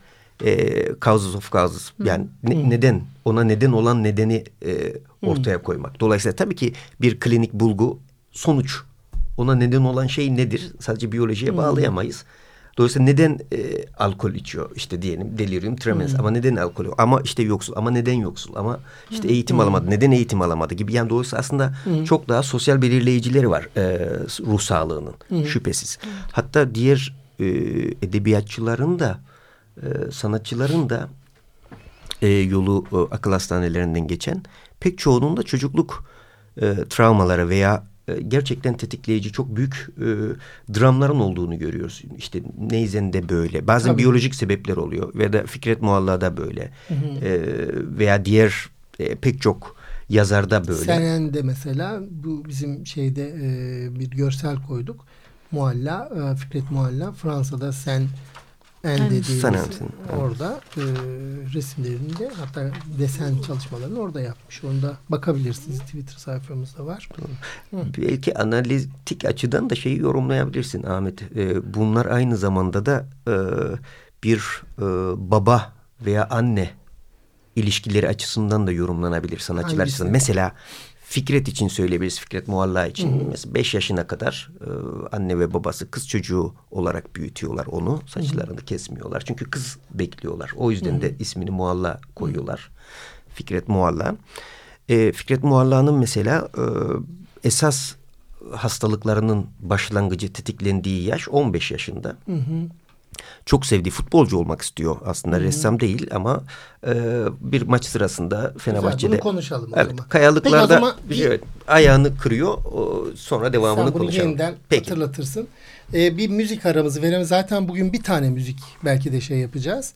E, causes of causes. Yani ne, neden ona neden olan nedeni e, ortaya Hı. koymak. Dolayısıyla tabii ki bir klinik bulgu sonuç ona neden olan şey nedir? Sadece biyolojiye bağlayamayız. Hı. Dolayısıyla neden e, alkol içiyor? İşte diyelim delirium tremens. Hmm. Ama neden alkol? Ama işte yoksul. Ama neden yoksul? Ama işte hmm. eğitim hmm. alamadı. Neden eğitim alamadı gibi. Yani dolayısıyla aslında hmm. çok daha sosyal belirleyicileri var e, ruh sağlığının hmm. şüphesiz. Hmm. Hatta diğer e, edebiyatçıların da e, sanatçıların da e, yolu e, akıl hastanelerinden geçen pek çoğunun da çocukluk e, travmaları veya e, gerçekten tetikleyici çok büyük e, dramların olduğunu görüyoruz. İşte Neyzen'de böyle. Bazen Tabii. biyolojik sebepler oluyor. Veya da Fikret Mualla'da böyle. Hı hı. E, veya diğer e, pek çok yazarda böyle. Senen'de mesela bu bizim şeyde e, bir görsel koyduk. Mualla, e, Fikret Mualla Fransa'da Sen en dediğimiz orada e, resimlerinde hatta desen çalışmalarını orada yapmış. Onda bakabilirsiniz. Twitter sayfamızda var. Hı. Belki analitik açıdan da şeyi yorumlayabilirsin Ahmet. E, bunlar aynı zamanda da e, bir e, baba veya anne ilişkileri açısından da yorumlanabilir sanatçılar açısından. Mesela Fikret için söyleyebiliriz. Fikret Mualla için. Hı hı. Mesela beş yaşına kadar e, anne ve babası kız çocuğu olarak büyütüyorlar onu. Saçlarını hı hı. kesmiyorlar. Çünkü kız bekliyorlar. O yüzden hı hı. de ismini Mualla koyuyorlar. Fikret Mualla. E, Fikret Mualla'nın mesela e, esas hastalıklarının başlangıcı tetiklendiği yaş 15 yaşında. Hı hı çok sevdiği futbolcu olmak istiyor aslında Hı -hı. ressam değil ama e, bir maç sırasında Fenerbahçe'de Güzel, bunu konuşalım evet, zaman. Kayalıklarda Peki, o zaman bir, şey, ayağını kırıyor o, sonra devamını Sen bunu konuşalım. yeniden Peki. hatırlatırsın. Ee, bir müzik aramızı verelim. Zaten bugün bir tane müzik belki de şey yapacağız.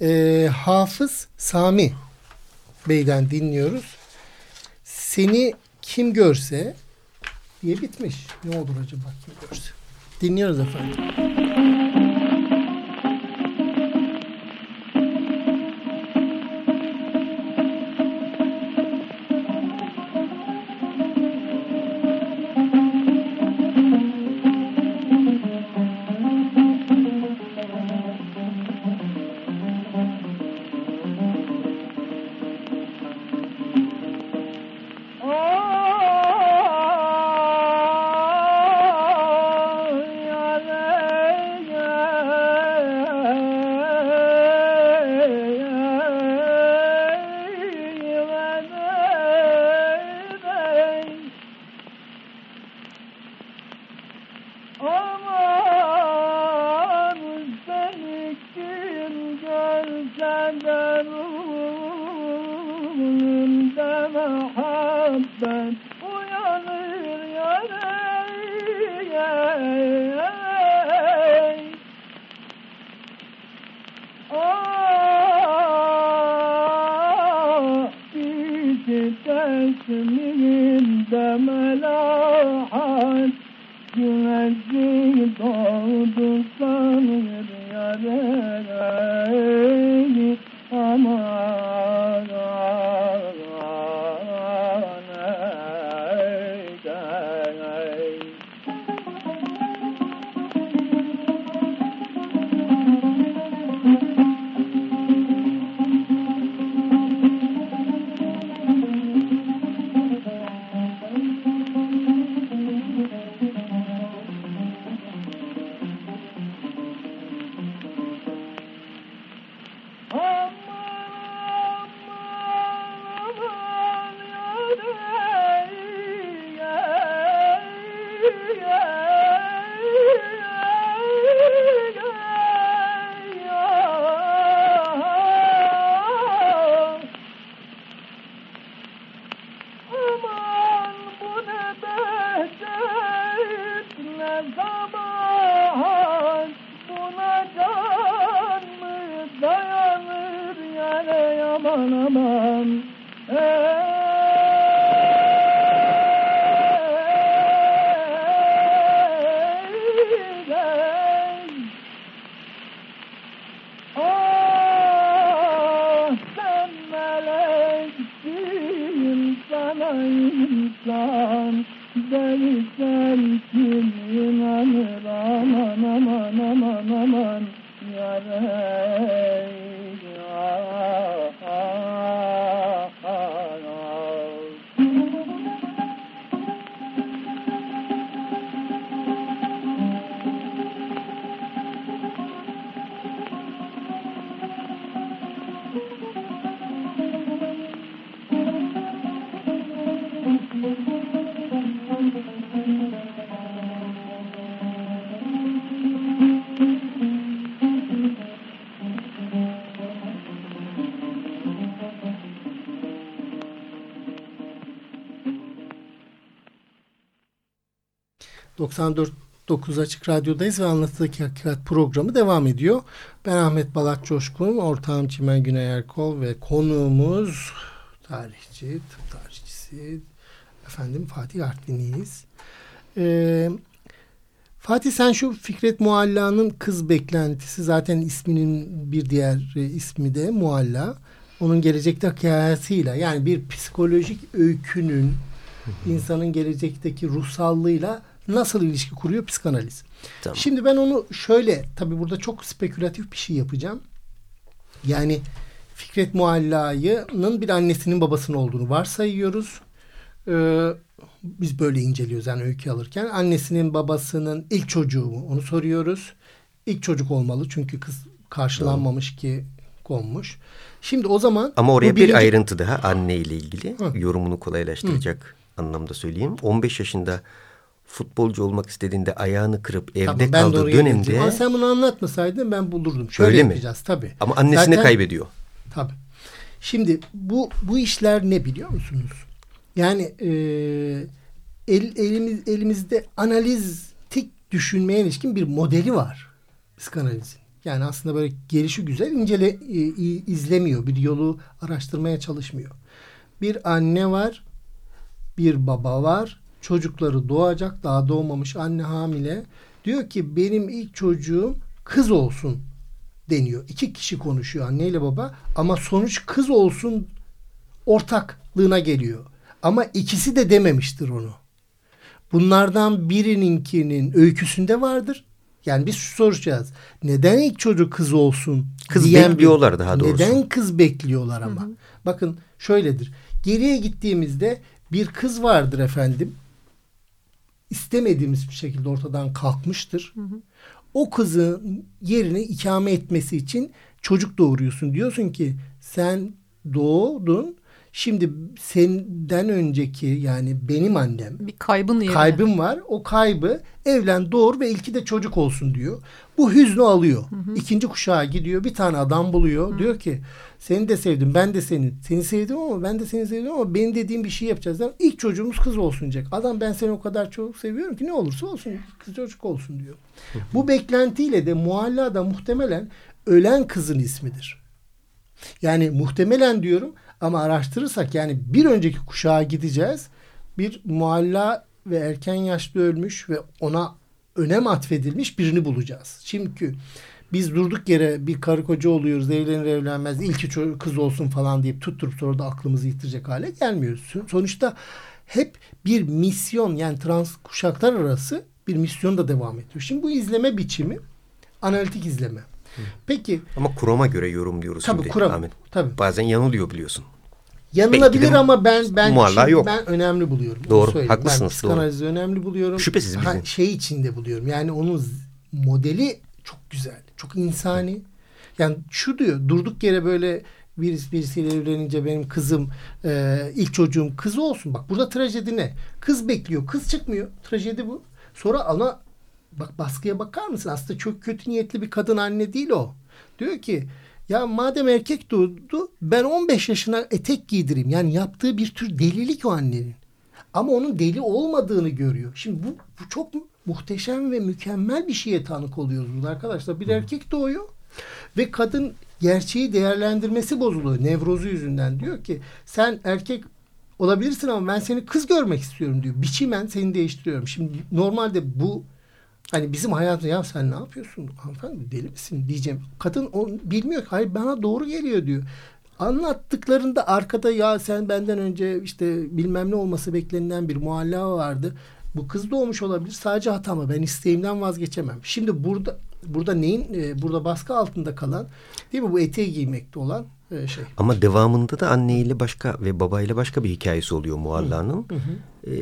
Ee, Hafız Sami Bey'den dinliyoruz. Seni kim görse diye bitmiş. Ne olur acaba kim görse? Dinliyoruz efendim. ...94.9 Açık Radyo'dayız ve Anlatıdaki Hakikat programı devam ediyor. Ben Ahmet Balat Coşkun, ortağım Çimen Güney Erkol ve konuğumuz tarihçi, tıp tarihçisi efendim Fatih Artvinliyiz. Ee, Fatih sen şu Fikret Mualla'nın kız beklentisi zaten isminin bir diğer e, ismi de Mualla. Onun gelecekte hikayesiyle yani bir psikolojik öykünün insanın gelecekteki ruhsallığıyla nasıl ilişki kuruyor psikanaliz. Tamam. Şimdi ben onu şöyle tabi burada çok spekülatif bir şey yapacağım. Yani Fikret Mualla'nın bir annesinin babasının olduğunu varsayıyoruz. Ee, biz böyle inceliyoruz yani öykü alırken. Annesinin babasının ilk çocuğu mu onu soruyoruz. İlk çocuk olmalı çünkü kız karşılanmamış ki konmuş. Şimdi o zaman... Ama oraya bir birinci... ayrıntı daha anne ile ilgili Hı. yorumunu kolaylaştıracak Hı. anlamda söyleyeyim. 15 yaşında futbolcu olmak istediğinde ayağını kırıp evde tamam, kaldığı dönemde... Ama sen bunu anlatmasaydın ben bulurdum. Şöyle Öyle yapacağız mi? tabii. Ama annesini Zaten, kaybediyor. Tabii. Şimdi bu bu işler ne biliyor musunuz? Yani e, el, elimiz, elimizde analitik düşünmeye ilişkin bir modeli var psikanalizin. Yani aslında böyle gelişi güzel incele e, izlemiyor. Bir yolu araştırmaya çalışmıyor. Bir anne var, bir baba var. Çocukları doğacak, daha doğmamış anne hamile. Diyor ki benim ilk çocuğum kız olsun deniyor. İki kişi konuşuyor anne ile baba ama sonuç kız olsun ortaklığına geliyor. Ama ikisi de dememiştir onu. Bunlardan birininkinin öyküsünde vardır. Yani biz soracağız. Neden ilk çocuk kız olsun? Kız bekliyorlar daha doğrusu. Neden kız bekliyorlar ama? Hı hı. Bakın şöyledir. Geriye gittiğimizde bir kız vardır efendim. İstemediğimiz bir şekilde ortadan kalkmıştır. Hı hı. O kızın yerine ikame etmesi için çocuk doğuruyorsun. Diyorsun ki sen doğdun Şimdi senden önceki yani benim annem bir kaybın yerine. kaybım var. O kaybı evlen doğur ve ilki de çocuk olsun diyor. Bu hüznü alıyor. Hı hı. İkinci kuşağa gidiyor. Bir tane adam buluyor. Hı. Diyor ki seni de sevdim. Ben de seni. Seni sevdim ama ben de seni sevdim ama benim dediğim bir şey yapacağız. Yani ilk çocuğumuz kız olsun diyecek. Adam ben seni o kadar çok seviyorum ki ne olursa olsun kız çocuk olsun diyor. Bu beklentiyle de mualla da muhtemelen ölen kızın ismidir. Yani muhtemelen diyorum Ama araştırırsak yani bir önceki kuşağa gideceğiz. Bir mualla ve erken yaşta ölmüş ve ona önem atfedilmiş birini bulacağız. Çünkü biz durduk yere bir karı koca oluyoruz evlenir evlenmez ilki kız olsun falan deyip tutturup sonra da aklımızı yitirecek hale gelmiyoruz. Sonuçta hep bir misyon yani trans kuşaklar arası bir misyon da devam ediyor. Şimdi bu izleme biçimi analitik izleme. Peki. Ama kurama göre yorumluyoruz tabii, şimdi. Kuram, tabii. Bazen yanılıyor biliyorsun. Yanılabilir ama ben ben şimdi, yok. ben önemli buluyorum. Doğru. Haklısınız. Ben psikanalizi önemli buluyorum. Şüphesiz bizim. Ha, şey içinde buluyorum. Yani onun modeli çok güzel. Çok insani. Yani şu diyor durduk yere böyle birisi birisiyle evlenince benim kızım e, ilk çocuğum kız olsun. Bak burada trajedi ne? Kız bekliyor. Kız çıkmıyor. Trajedi bu. Sonra ana bak baskıya bakar mısın? Aslında çok kötü niyetli bir kadın anne değil o. Diyor ki ya madem erkek doğdu ben 15 yaşına etek giydireyim. Yani yaptığı bir tür delilik o annenin. Ama onun deli olmadığını görüyor. Şimdi bu, bu çok muhteşem ve mükemmel bir şeye tanık oluyoruz burada arkadaşlar. Bir erkek doğuyor ve kadın gerçeği değerlendirmesi bozuluyor. Nevrozu yüzünden diyor ki sen erkek olabilirsin ama ben seni kız görmek istiyorum diyor. Biçimen seni değiştiriyorum. Şimdi normalde bu Hani bizim hayatımızda ya sen ne yapıyorsun hanımefendi deli misin diyeceğim. Kadın onu bilmiyor. Hayır bana doğru geliyor diyor. Anlattıklarında arkada ya sen benden önce işte bilmem ne olması beklenilen bir mualla vardı. Bu kız doğmuş olabilir. Sadece hata mı? Ben isteğimden vazgeçemem. Şimdi burada burada neyin e, burada baskı altında kalan değil mi bu eteği giymekte olan e, şey. Ama devamında da anneyle başka ve babayla başka bir hikayesi oluyor Mualla'nın. E,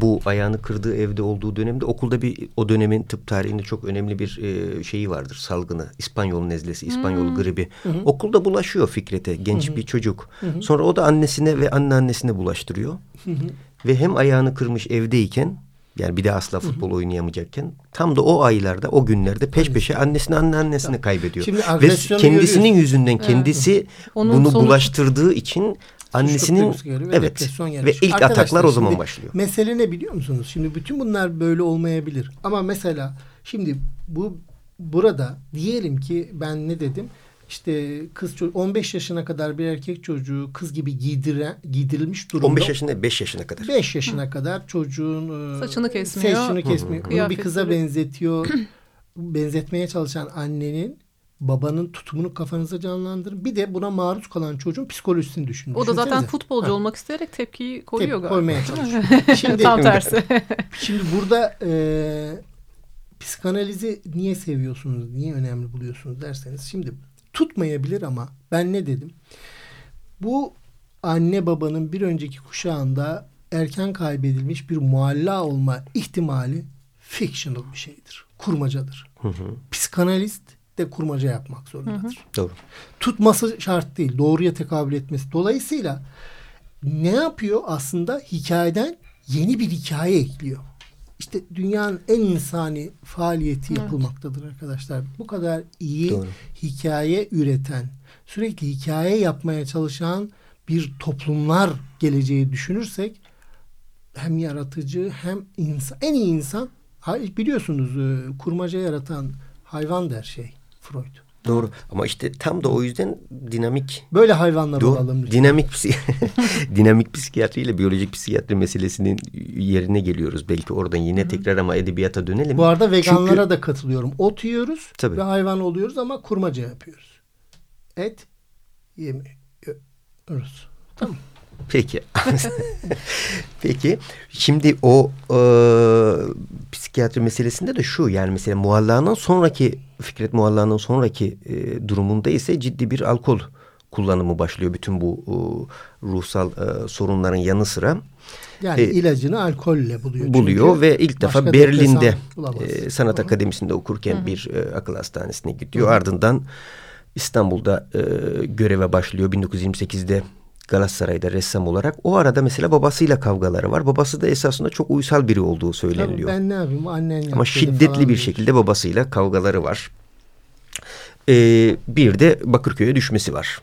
bu ayağını kırdığı evde olduğu dönemde okulda bir o dönemin tıp tarihinde çok önemli bir e, şeyi vardır salgını. İspanyol nezlesi, İspanyol hı. gribi. Hı hı. Okulda bulaşıyor Fikret'e genç hı hı. bir çocuk. Hı hı. Sonra o da annesine ve anneannesine bulaştırıyor. Hı hı. Ve hem ayağını kırmış evdeyken yani bir de asla futbol hı hı. oynayamayacakken tam da o aylarda o günlerde peş peşe annesini anneannesini kaybediyor. Şimdi Ve kendisinin görüyorsun. yüzünden kendisi evet. bunu sonu... bulaştırdığı için annesinin evet ve ilk Arkadaşlar, ataklar o zaman başlıyor. Mesele ne biliyor musunuz? Şimdi bütün bunlar böyle olmayabilir. Ama mesela şimdi bu burada diyelim ki ben ne dedim? İşte kız çocuğu 15 yaşına kadar bir erkek çocuğu kız gibi giydire, giydirilmiş durumda. 15 yaşında 5 yaşına kadar. 5 yaşına Hı. kadar çocuğun e, saçını kesmiyor. Saçını kesmiyor. Bunu bir kıza benzetiyor. benzetmeye çalışan annenin babanın tutumunu kafanıza canlandırın. Bir de buna maruz kalan çocuğun psikolojisini düşünün. O da zaten futbolcu ha. olmak isteyerek tepkiyi koyuyor Tepki galiba. koymaya çalışıyor. şimdi, Tam tersi. şimdi burada e, psikanalizi niye seviyorsunuz, niye önemli buluyorsunuz derseniz şimdi tutmayabilir ama ben ne dedim? Bu anne babanın bir önceki kuşağında erken kaybedilmiş bir mualla olma ihtimali fictional bir şeydir. Kurmacadır. Hı hı. Psikanalist de kurmaca yapmak zorundadır. Hı hı. Doğru. Tutması şart değil. Doğruya tekabül etmesi. Dolayısıyla ne yapıyor aslında? Hikayeden yeni bir hikaye ekliyor işte dünyanın en insani faaliyeti yapılmaktadır evet. arkadaşlar. Bu kadar iyi Doğru. hikaye üreten, sürekli hikaye yapmaya çalışan bir toplumlar geleceği düşünürsek hem yaratıcı hem insan en iyi insan biliyorsunuz e, kurmaca yaratan hayvan der şey Freud. Doğru ama işte tam da o yüzden dinamik böyle hayvanlar doğru, olalım lütfen. dinamik dinamik psikiyatri ile biyolojik psikiyatri meselesinin yerine geliyoruz belki oradan yine Hı-hı. tekrar ama edebiyata dönelim. Bu arada veganlara Çünkü... da katılıyorum. Ot yiyoruz Tabii. ve hayvan oluyoruz ama kurmaca yapıyoruz. Et yemiyoruz. Tamam. Peki. Peki. Şimdi o e, psikiyatri meselesinde de şu yani mesela Mualla'nın sonraki Fikret Mualla'nın sonraki e, durumunda ise ciddi bir alkol kullanımı başlıyor bütün bu e, ruhsal e, sorunların yanı sıra. Yani e, ilacını alkolle buluyor. Buluyor ve ilk defa Berlin'de e, sanat Hı. akademisinde okurken Hı. bir e, akıl hastanesine gidiyor. Hı. Ardından İstanbul'da e, göreve başlıyor 1928'de Galatasaray'da ressam olarak. O arada mesela babasıyla kavgaları var. Babası da esasında çok uysal biri olduğu söyleniliyor. Tabii ben ne yapayım annen Ama şiddetli bir şekilde babasıyla kavgaları var. Ee, bir de Bakırköy'e düşmesi var.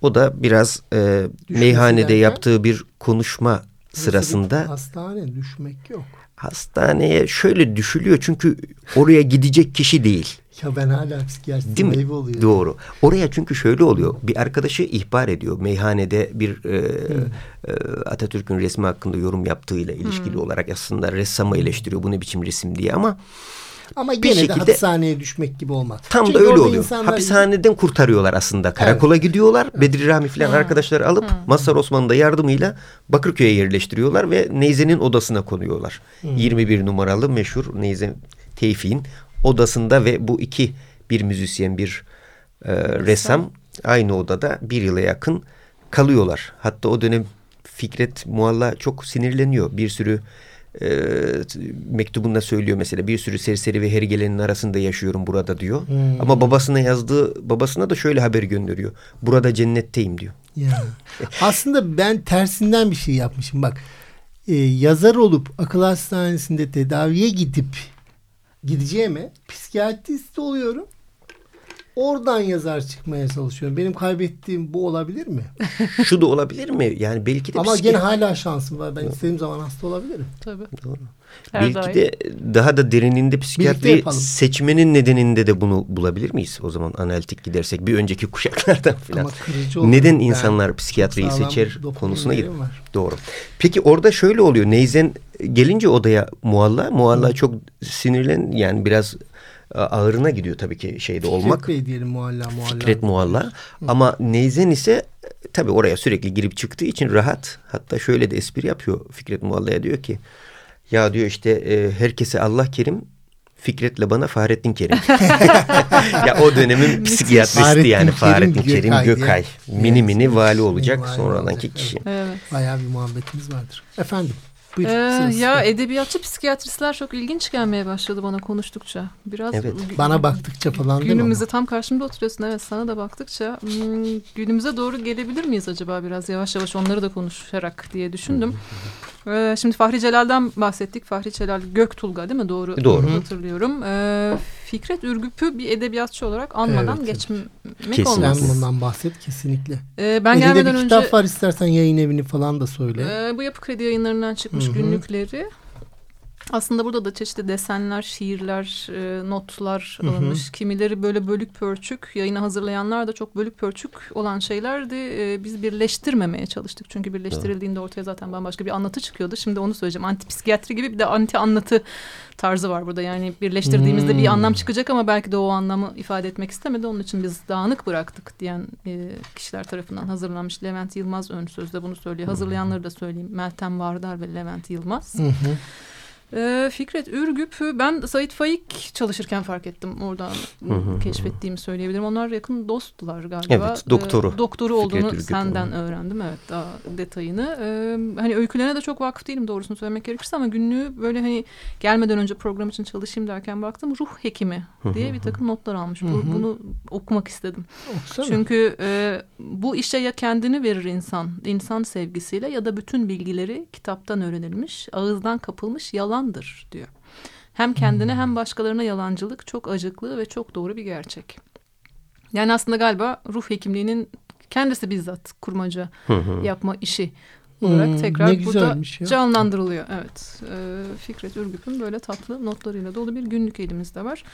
O da biraz e, meyhanede derken, yaptığı bir konuşma sırasında. Hastane düşmek yok. Hastaneye şöyle düşülüyor çünkü oraya gidecek kişi değil. Ya ben hala psikiyatrist Değil mi? oluyor. Doğru. Oraya çünkü şöyle oluyor. Bir arkadaşı ihbar ediyor. Meyhanede bir e, e, Atatürk'ün resmi hakkında yorum yaptığıyla ilişkili hmm. olarak aslında ressamı eleştiriyor. Bu ne biçim resim diye ama ama gene şekilde, de hapishaneye düşmek gibi olmaz. Tam Çünkü da öyle oluyor. Insanlar... Hapishaneden kurtarıyorlar aslında. Karakola evet. gidiyorlar. Evet. Bedri Rami falan hmm. arkadaşları alıp hmm. Mazhar Osman'ın da yardımıyla Bakırköy'e yerleştiriyorlar ve Neyze'nin odasına konuyorlar. Hmm. 21 numaralı meşhur Neyze Tevfik'in odasında ve bu iki bir müzisyen bir e, ressam aynı odada bir yıla yakın kalıyorlar. Hatta o dönem Fikret Mualla çok sinirleniyor. Bir sürü e, mektubunda söylüyor mesela bir sürü serseri ve hergelenin arasında yaşıyorum burada diyor. Hmm. Ama babasına yazdığı babasına da şöyle haber gönderiyor. Burada cennetteyim diyor. Ya. Aslında ben tersinden bir şey yapmışım bak. E, yazar olup akıl hastanesinde tedaviye gidip gideceğime psikiyatrist oluyorum. Oradan yazar çıkmaya çalışıyorum. Benim kaybettiğim bu olabilir mi? Şu da olabilir mi? Yani belki de Ama psikiyat... gene hala şansım var. Ben istediğim zaman hasta olabilirim. Tabii. Doğru. Her belki daim. de daha da derininde psikiyatri seçmenin nedeninde de bunu bulabilir miyiz? O zaman analitik gidersek bir önceki kuşaklardan falan. Neden insanlar yani, psikiyatriyi seçer konusuna gir. Doğru. Peki orada şöyle oluyor. Neyzen gelince odaya Mualla, Mualla Hı. çok sinirlen yani biraz ağırına gidiyor tabii ki şeyde Fikret olmak. Fikret Bey diyelim mualla mualla. Fikret mualla. Hı. Ama Neyzen ise tabii oraya sürekli girip çıktığı için rahat. Hatta şöyle de espri yapıyor Fikret muallaya diyor ki ya diyor işte e, herkese Allah kerim Fikret'le bana Fahrettin Kerim. ya o dönemin psikiyatristi Fahrettin yani Fahrettin Kerim, Kerim Gökay. Gökay. Mini mini vali olacak sonradanki kişi. Evet. Bayağı bir muhabbetimiz vardır. Efendim. Buyur, ee, ya edebiyatçı psikiyatristler çok ilginç gelmeye başladı bana konuştukça. Biraz evet. bana baktıkça falan Günümüzde tam karşımda oturuyorsun evet sana da baktıkça hmm, günümüze doğru gelebilir miyiz acaba biraz yavaş yavaş onları da konuşarak diye düşündüm. Ee, şimdi Fahri Celal'den bahsettik. Fahri Celal Göktulga değil mi? Doğru, doğru. hatırlıyorum. Ee, Fikret Ürgüp'ü bir edebiyatçı olarak anmadan evet, geçmek Kesin. olmaz. Bundan bahset kesinlikle. Ee, ben Elinde gelmeden bir önce... kitap var istersen yayın evini falan da söyle. Ee, bu Yapı Kredi yayınlarından çıkmış Hı -hı. günlükleri. Aslında burada da çeşitli desenler, şiirler, e, notlar hı hı. alınmış. Kimileri böyle bölük pörçük, yayını hazırlayanlar da çok bölük pörçük olan şeylerdi. E, biz birleştirmemeye çalıştık. Çünkü birleştirildiğinde ortaya zaten bambaşka bir anlatı çıkıyordu. Şimdi onu söyleyeceğim. Anti psikiyatri gibi bir de anti anlatı tarzı var burada. Yani birleştirdiğimizde hmm. bir anlam çıkacak ama belki de o anlamı ifade etmek istemedi. Onun için biz dağınık bıraktık diyen e, kişiler tarafından hazırlanmış. Levent Yılmaz ön sözde bunu söylüyor. Hazırlayanları da söyleyeyim. Meltem Vardar ve Levent Yılmaz. Hı hı. Ee, Fikret Ürgüp ben Sait Faik çalışırken fark ettim oradan keşfettiğimi söyleyebilirim. Onlar yakın dostlar galiba. Evet doktoru. Ee, doktoru olduğunu Fikret senden Ürgüp. öğrendim evet daha detayını. Ee, hani öykülerine de çok vakıf değilim doğrusunu söylemek gerekirse ama günlüğü böyle hani gelmeden önce program için çalışayım derken baktım ruh hekimi diye bir takım notlar almış. Bu, bunu okumak istedim. Oksana. Çünkü e, bu işe ya kendini verir insan, insan sevgisiyle ya da bütün bilgileri kitaptan öğrenilmiş, ağızdan kapılmış yalan yalandır diyor. Hem kendine hmm. hem başkalarına yalancılık çok acıklı ve çok doğru bir gerçek. Yani aslında galiba ruh hekimliğinin kendisi bizzat kurmaca yapma işi olarak hmm, tekrar burada ya. canlandırılıyor. Evet. E, Fikret Ürgüp'ün böyle tatlı notlarıyla dolu bir günlük elimizde var.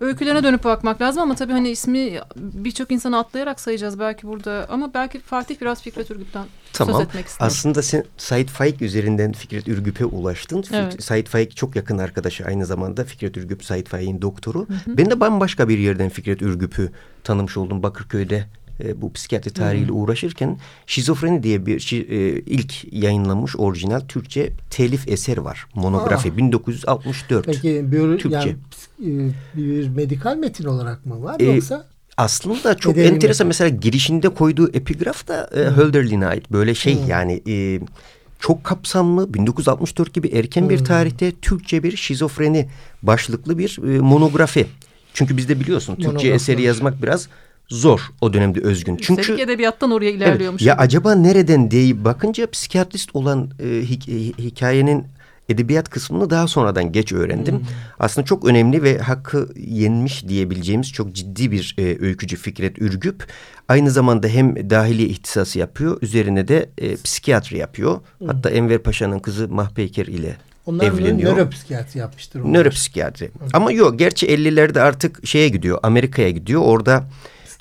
Öykülerine dönüp bakmak lazım ama tabii hani ismi birçok insanı atlayarak sayacağız belki burada ama belki Fatih biraz Fikret Ürgüp'ten tamam. söz etmek ister. Aslında sen Said Faik üzerinden Fikret Ürgüp'e ulaştın. Evet. Said Faik çok yakın arkadaşı aynı zamanda Fikret Ürgüp Said Faik'in doktoru. Hı hı. Ben de bambaşka bir yerden Fikret Ürgüp'ü tanımış oldum Bakırköy'de e, bu psikiyatri tarihiyle hmm. uğraşırken şizofreni diye bir şi, e, ilk yayınlanmış orijinal Türkçe telif eser var. Monografi Aa. 1964. Peki bir, Türkçe. Yani, e, bir medikal metin olarak mı var e, yoksa? Aslında çok Edelim enteresan mesela girişinde koyduğu epigraf da e, Hölderlin'e ait. Böyle şey hmm. yani e, çok kapsamlı 1964 gibi erken hmm. bir tarihte Türkçe bir şizofreni başlıklı bir e, monografi. Çünkü bizde biliyorsun Türkçe eseri yazmak biraz zor o dönemde özgün. Çünkü Üstelik edebiyattan oraya ilerliyormuş. Evet, ya acaba nereden diye bakınca psikiyatrist olan e, hikayenin edebiyat kısmını daha sonradan geç öğrendim. Hmm. Aslında çok önemli ve hakkı yenmiş diyebileceğimiz çok ciddi bir e, öykücü Fikret Ürgüp. Aynı zamanda hem dahili ihtisası yapıyor, üzerine de e, psikiyatri yapıyor. Hmm. Hatta Enver Paşa'nın kızı Mahpeyker ile Onlar evleniyor. Nöropsikiyatri yapmıştır. Onlar. Nöropsikiyatri. Hı. Ama yok gerçi 50'lerde artık şeye gidiyor Amerika'ya gidiyor. Orada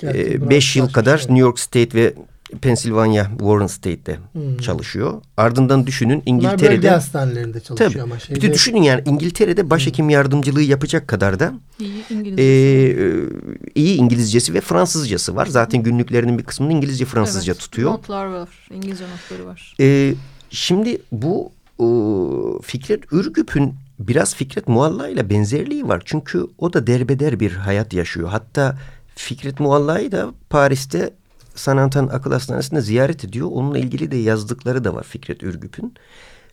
5 e, yıl kadar New York State ve Pennsylvania Warren State'de hmm. çalışıyor. Ardından düşünün İngiltere'de. Bunlar bölge hastanelerinde çalışıyor tabii, ama. Şeyde... Bir de düşünün yani İngiltere'de başhekim hmm. yardımcılığı yapacak kadar da iyi İngilizcesi. E, iyi İngilizcesi ve Fransızcası var. Zaten günlüklerinin bir kısmını İngilizce Fransızca evet, tutuyor. Notlar var. İngilizce notları var. E, şimdi bu e, Fikret Ürgüp'ün biraz Fikret Mualla ile benzerliği var. Çünkü o da derbeder bir hayat yaşıyor. Hatta Fikret Mualla'yı da Paris'te Sanantan Akıl Hastanesi'nde ziyaret ediyor. Onunla ilgili de yazdıkları da var Fikret Ürgüp'ün.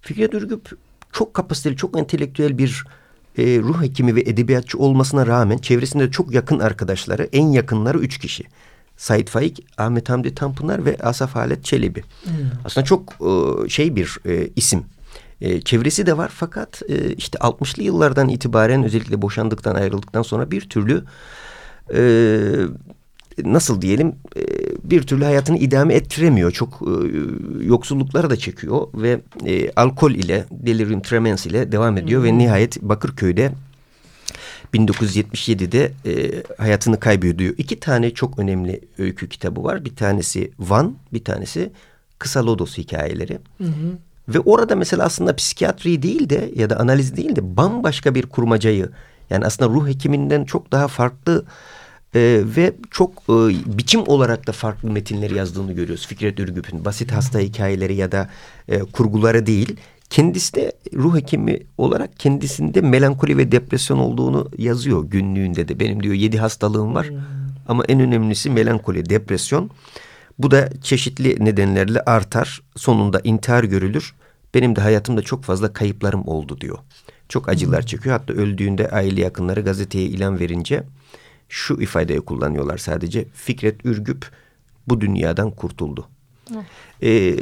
Fikret Ürgüp çok kapasiteli, çok entelektüel bir e, ruh hekimi ve edebiyatçı olmasına rağmen çevresinde çok yakın arkadaşları, en yakınları üç kişi. Said Faik, Ahmet Hamdi Tanpınar ve Asaf Halet Çelebi. Hmm. Aslında çok e, şey bir e, isim. E, çevresi de var fakat e, işte 60'lı yıllardan itibaren özellikle boşandıktan ayrıldıktan sonra bir türlü e, nasıl diyelim e, bir türlü hayatını idame ettiremiyor. Çok e, yoksullukları da çekiyor ve e, alkol ile delirium tremens ile devam ediyor hmm. ve nihayet Bakırköy'de 1977'de e, hayatını kaybediyor. İki tane çok önemli öykü kitabı var. Bir tanesi Van, bir tanesi Kısa Lodos hikayeleri. Hı Ve orada mesela aslında psikiyatri değil de ya da analiz değil de bambaşka bir kurmacayı yani aslında ruh hekiminden çok daha farklı e, ve çok e, biçim olarak da farklı metinleri yazdığını görüyoruz. Fikret Ürgüp'ün basit hasta hikayeleri ya da e, kurguları değil. Kendisi de ruh hekimi olarak kendisinde melankoli ve depresyon olduğunu yazıyor günlüğünde de. Benim diyor yedi hastalığım var hmm. ama en önemlisi melankoli, depresyon. Bu da çeşitli nedenlerle artar. Sonunda intihar görülür. Benim de hayatımda çok fazla kayıplarım oldu diyor. Çok acılar çekiyor. Hatta öldüğünde aile yakınları gazeteye ilan verince şu ifadeyi kullanıyorlar sadece. Fikret Ürgüp bu dünyadan kurtuldu. Ee,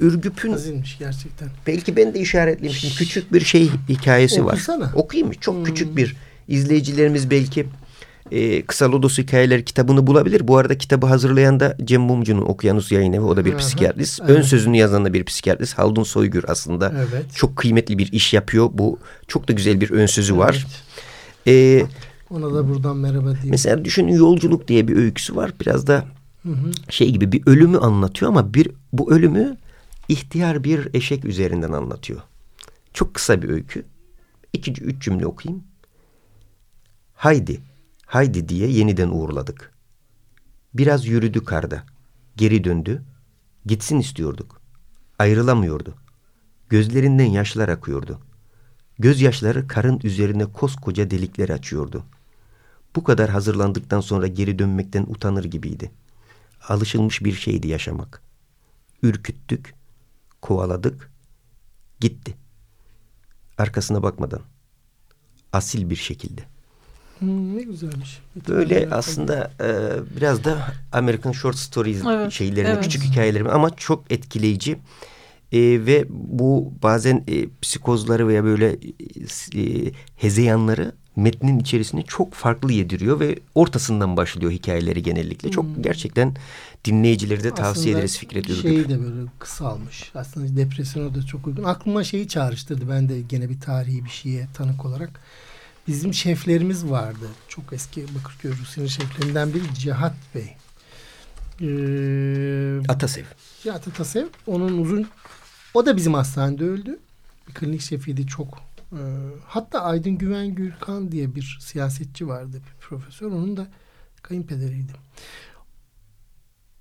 Ürgüp'ün Azimmiş gerçekten. Belki ben de işaretlemiştim. Küçük bir şey hikayesi Okusana. var. Okuyayım mı? Çok hmm. küçük bir izleyicilerimiz belki e, Kısa Lodos Hikayeler kitabını bulabilir. Bu arada kitabı hazırlayan da Cem Mumcu'nun Okyanus Yayın Evi. O da bir Aha, psikiyatrist. Evet. Ön sözünü yazan da bir psikiyatrist. Haldun Soygür aslında. Evet. Çok kıymetli bir iş yapıyor. Bu çok da güzel bir ön sözü evet. var. Ee, ona da buradan merhaba diyeyim. Mesela düşünün yolculuk diye bir öyküsü var. Biraz da hı hı. şey gibi bir ölümü anlatıyor ama bir bu ölümü ihtiyar bir eşek üzerinden anlatıyor. Çok kısa bir öykü. İki, üç cümle okuyayım. Haydi, haydi diye yeniden uğurladık. Biraz yürüdü karda. Geri döndü. Gitsin istiyorduk. Ayrılamıyordu. Gözlerinden yaşlar akıyordu. Gözyaşları karın üzerine koskoca delikler açıyordu. Bu kadar hazırlandıktan sonra geri dönmekten utanır gibiydi. Alışılmış bir şeydi yaşamak. Ürküttük, kovaladık, gitti. Arkasına bakmadan. Asil bir şekilde. Hmm, ne güzelmiş. Böyle güzel. aslında e, biraz da American Short Stories evet, şeylerini, evet. küçük hikayelerimi ama çok etkileyici. E, ve bu bazen e, psikozları veya böyle e, hezeyanları metnin içerisini çok farklı yediriyor ve ortasından başlıyor hikayeleri genellikle. Çok hmm. gerçekten dinleyicileri de tavsiye Aslında ederiz Fikret Ürgüp. Şeyi de böyle kısalmış. Aslında depresyona da çok uygun. Aklıma şeyi çağrıştırdı. Ben de gene bir tarihi bir şeye tanık olarak. Bizim şeflerimiz vardı. Çok eski Bakırköy Rusya'nın şeflerinden biri Cihat Bey. Ee, Atasev. Cihat Atasev. Onun uzun o da bizim hastanede öldü. Bir klinik şefiydi çok ee, hatta Aydın Güven Gürkan diye bir siyasetçi vardı, bir profesör. Onun da kayınpederiydi.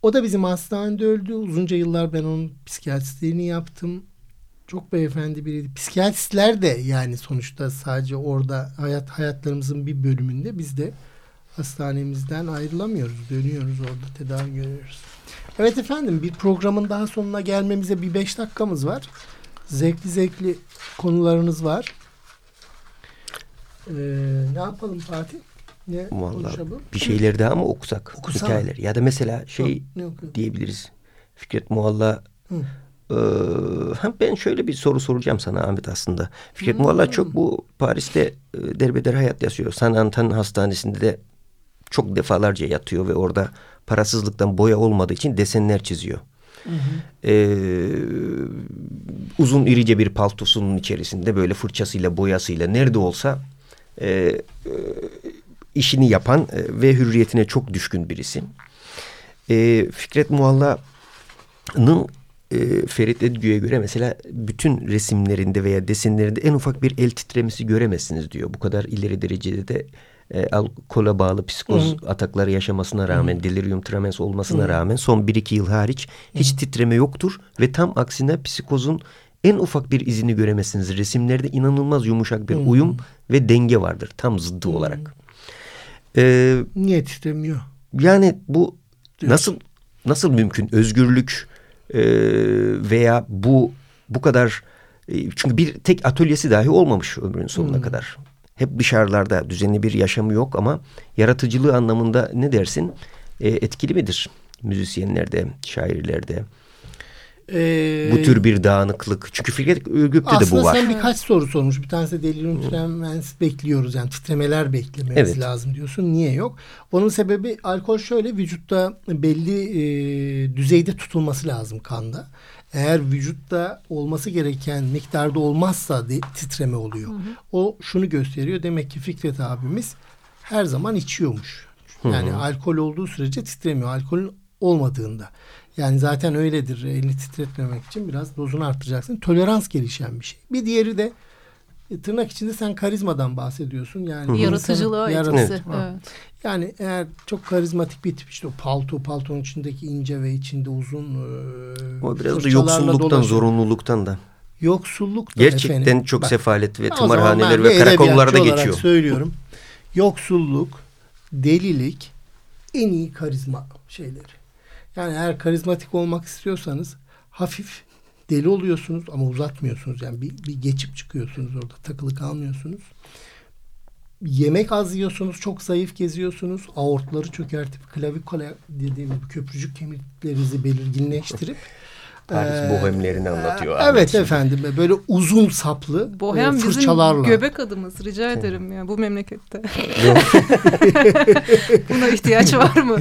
O da bizim hastanede öldü. Uzunca yıllar ben onun psikiyatristliğini yaptım. Çok beyefendi biriydi. Psikiyatristler de yani sonuçta sadece orada hayat hayatlarımızın bir bölümünde biz de hastanemizden ayrılamıyoruz. Dönüyoruz orada tedavi görüyoruz. Evet efendim bir programın daha sonuna gelmemize bir beş dakikamız var. Zevkli zevkli konularınız var. Ee, ne yapalım Fatih? Ne Vallahi bir şeyleri daha mı okusak? Okusana. Hikayeler. Ya da mesela şey Hı, diyebiliriz. Fikret Mualla ee, ben şöyle bir soru soracağım sana Ahmet aslında. Fikret hmm. Mualla çok bu Paris'te derbeder hayat yaşıyor. San Anton Hastanesi'nde de çok defalarca yatıyor ve orada parasızlıktan boya olmadığı için desenler çiziyor. Hı hı. Ee, uzun irice bir paltosunun içerisinde böyle fırçasıyla boyasıyla nerede olsa e, e, işini yapan e, ve hürriyetine çok düşkün birisi. E, Fikret Mualla'nın e, Ferit Edgü'ye göre mesela bütün resimlerinde veya desenlerinde en ufak bir el titremesi göremezsiniz diyor. Bu kadar ileri derecede de e, alkola bağlı psikoz Hı. atakları yaşamasına rağmen, Hı. delirium tremens olmasına Hı. rağmen son 1-2 yıl hariç hiç Hı. titreme yoktur. Ve tam aksine psikozun en ufak bir izini göremezsiniz. Resimlerde inanılmaz yumuşak bir Hı. uyum ve denge vardır tam zıddı Hı. olarak. Ee, Niye titremiyor? Yani bu Diyorsun. nasıl nasıl mümkün? Özgürlük e, veya bu bu kadar e, çünkü bir tek atölyesi dahi olmamış ömrünün sonuna hmm. kadar. Hep dışarılarda düzenli bir yaşamı yok ama yaratıcılığı anlamında ne dersin? E, etkili midir müzisyenlerde, şairlerde? Ee, bu tür bir dağınıklık. Çünkü Fikret Ürgüp'te de bu var. Aslında sen birkaç soru sormuş. Bir tanesi delirium tremens bekliyoruz. Yani titremeler beklememiz evet. lazım diyorsun. Niye yok? Onun sebebi alkol şöyle vücutta belli e, düzeyde tutulması lazım kanda. Eğer vücutta olması gereken miktarda olmazsa de, titreme oluyor. Hı hı. O şunu gösteriyor. Demek ki Fikret abimiz her zaman içiyormuş. Yani hı hı. alkol olduğu sürece titremiyor. Alkolün olmadığında. Yani zaten öyledir. Elini titretmemek için biraz dozunu arttıracaksın. Tolerans gelişen bir şey. Bir diğeri de e, tırnak içinde sen karizmadan bahsediyorsun. Yani yaratıcılığa etkisi. Evet. Yani eğer çok karizmatik bir tip işte o palto, paltonun içindeki ince ve içinde uzun e, O biraz da yoksulluktan, dolaşıyor. zorunluluktan da. Yoksulluk da Gerçekten efendim. çok Bak, sefalet ve tımarhaneler ve karakollarda geçiyor. söylüyorum. Yoksulluk, delilik en iyi karizma şeyleri. Yani eğer karizmatik olmak istiyorsanız hafif deli oluyorsunuz ama uzatmıyorsunuz. Yani bir, bir geçip çıkıyorsunuz orada takılı kalmıyorsunuz. Yemek az yiyorsunuz, çok zayıf geziyorsunuz. Aortları çökertip klavikula dediğim köprücük kemiklerinizi belirginleştirip Paris ee, bohemlerini anlatıyor. Evet şimdi. efendim böyle uzun saplı Bohem e, fırçalarla. bizim göbek adımız rica ederim ya bu memlekette. Buna ihtiyaç var mı?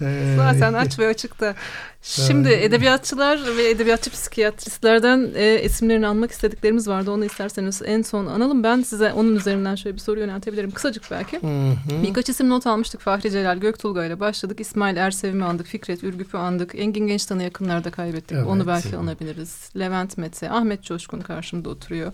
Zaten aç ve açıkta. Şimdi edebiyatçılar ve edebiyatçı psikiyatristlerden e, isimlerini almak istediklerimiz vardı. Onu isterseniz en son analım. Ben size onun üzerinden şöyle bir soru yöneltebilirim. Kısacık belki. Hı hı. Birkaç isim not almıştık. Fahri Celal Göktulga ile başladık. İsmail Ersevim'i andık. Fikret Ürgüp'ü andık. Engin Gençtan'ı yakınlarda kaybettik. Evet, Onu belki anabiliriz. Levent Mete, Ahmet Coşkun karşımda oturuyor.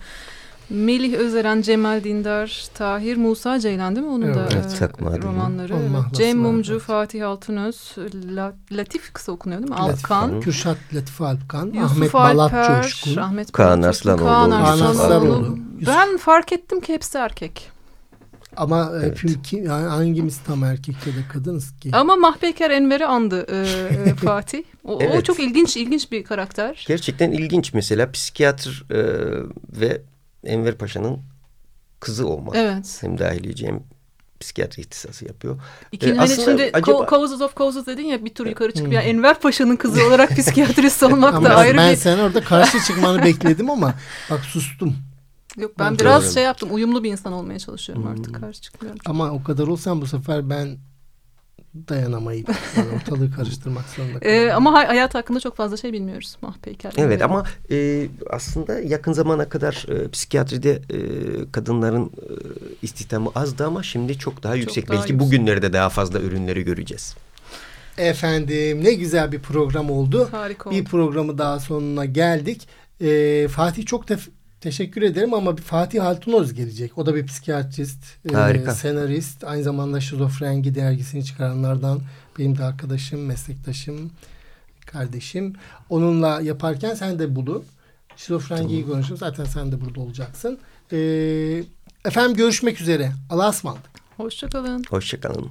Melih Özeren, Cemal Dindar, Tahir Musa Ceylan değil mi? Onun evet, da e, romanları. Cem Mumcu, evet. Fatih Altınöz, La, Latif kısa okunuyor değil mi? Alkan. Kürşat Latif Alkan, Yusuf Ahmet Balat Coşkun. Ahmet Kaan Arslanoğlu. Kaan Arslanoğlu. Ben fark ettim ki hepsi erkek. Ama e, evet. kim, hangimiz tam erkek ya da kadınız ki? Ama Mahpeker Enver'i andı e, e, Fatih. O, evet. o çok ilginç ilginç bir karakter. Gerçekten ilginç mesela psikiyatr e, ve Enver Paşa'nın kızı olmak. Evet. Hem dahilici hem psikiyatri ihtisası yapıyor. İkinci ee, hani şimdi acaba... causes of causes dedin ya bir tur yukarı çıkıp hmm. ya Enver Paşa'nın kızı olarak psikiyatrist olmak da ayrı ben bir... Ben sen orada karşı çıkmanı bekledim ama bak sustum. Yok ben, ben biraz şey yaptım uyumlu bir insan olmaya çalışıyorum hmm. artık karşı çıkmıyorum. Ama o kadar olsam bu sefer ben dayanamayıp yani ortalığı karıştırmak zorunda ee, ama hayat hakkında çok fazla şey bilmiyoruz Mahpeyker. Evet ama e, aslında yakın zamana kadar e, psikiyatride e, kadınların e, istihdamı azdı ama şimdi çok daha yüksek. Çok daha Belki yüksek. bugünlerde daha fazla ürünleri göreceğiz. Efendim ne güzel bir program oldu. Harika oldu. Bir programı daha sonuna geldik. Ee, Fatih çok tef Teşekkür ederim ama bir Fatih Altunoz gelecek. O da bir psikiyatrist, e, senarist. Aynı zamanda Şizofrengi dergisini çıkaranlardan benim de arkadaşım, meslektaşım, kardeşim. Onunla yaparken sen de bulun. Şizofrengiyi tamam. konuşalım. Zaten sen de burada olacaksın. E, efendim görüşmek üzere. Allah'a ısmarladık. Hoşçakalın. Hoşçakalın.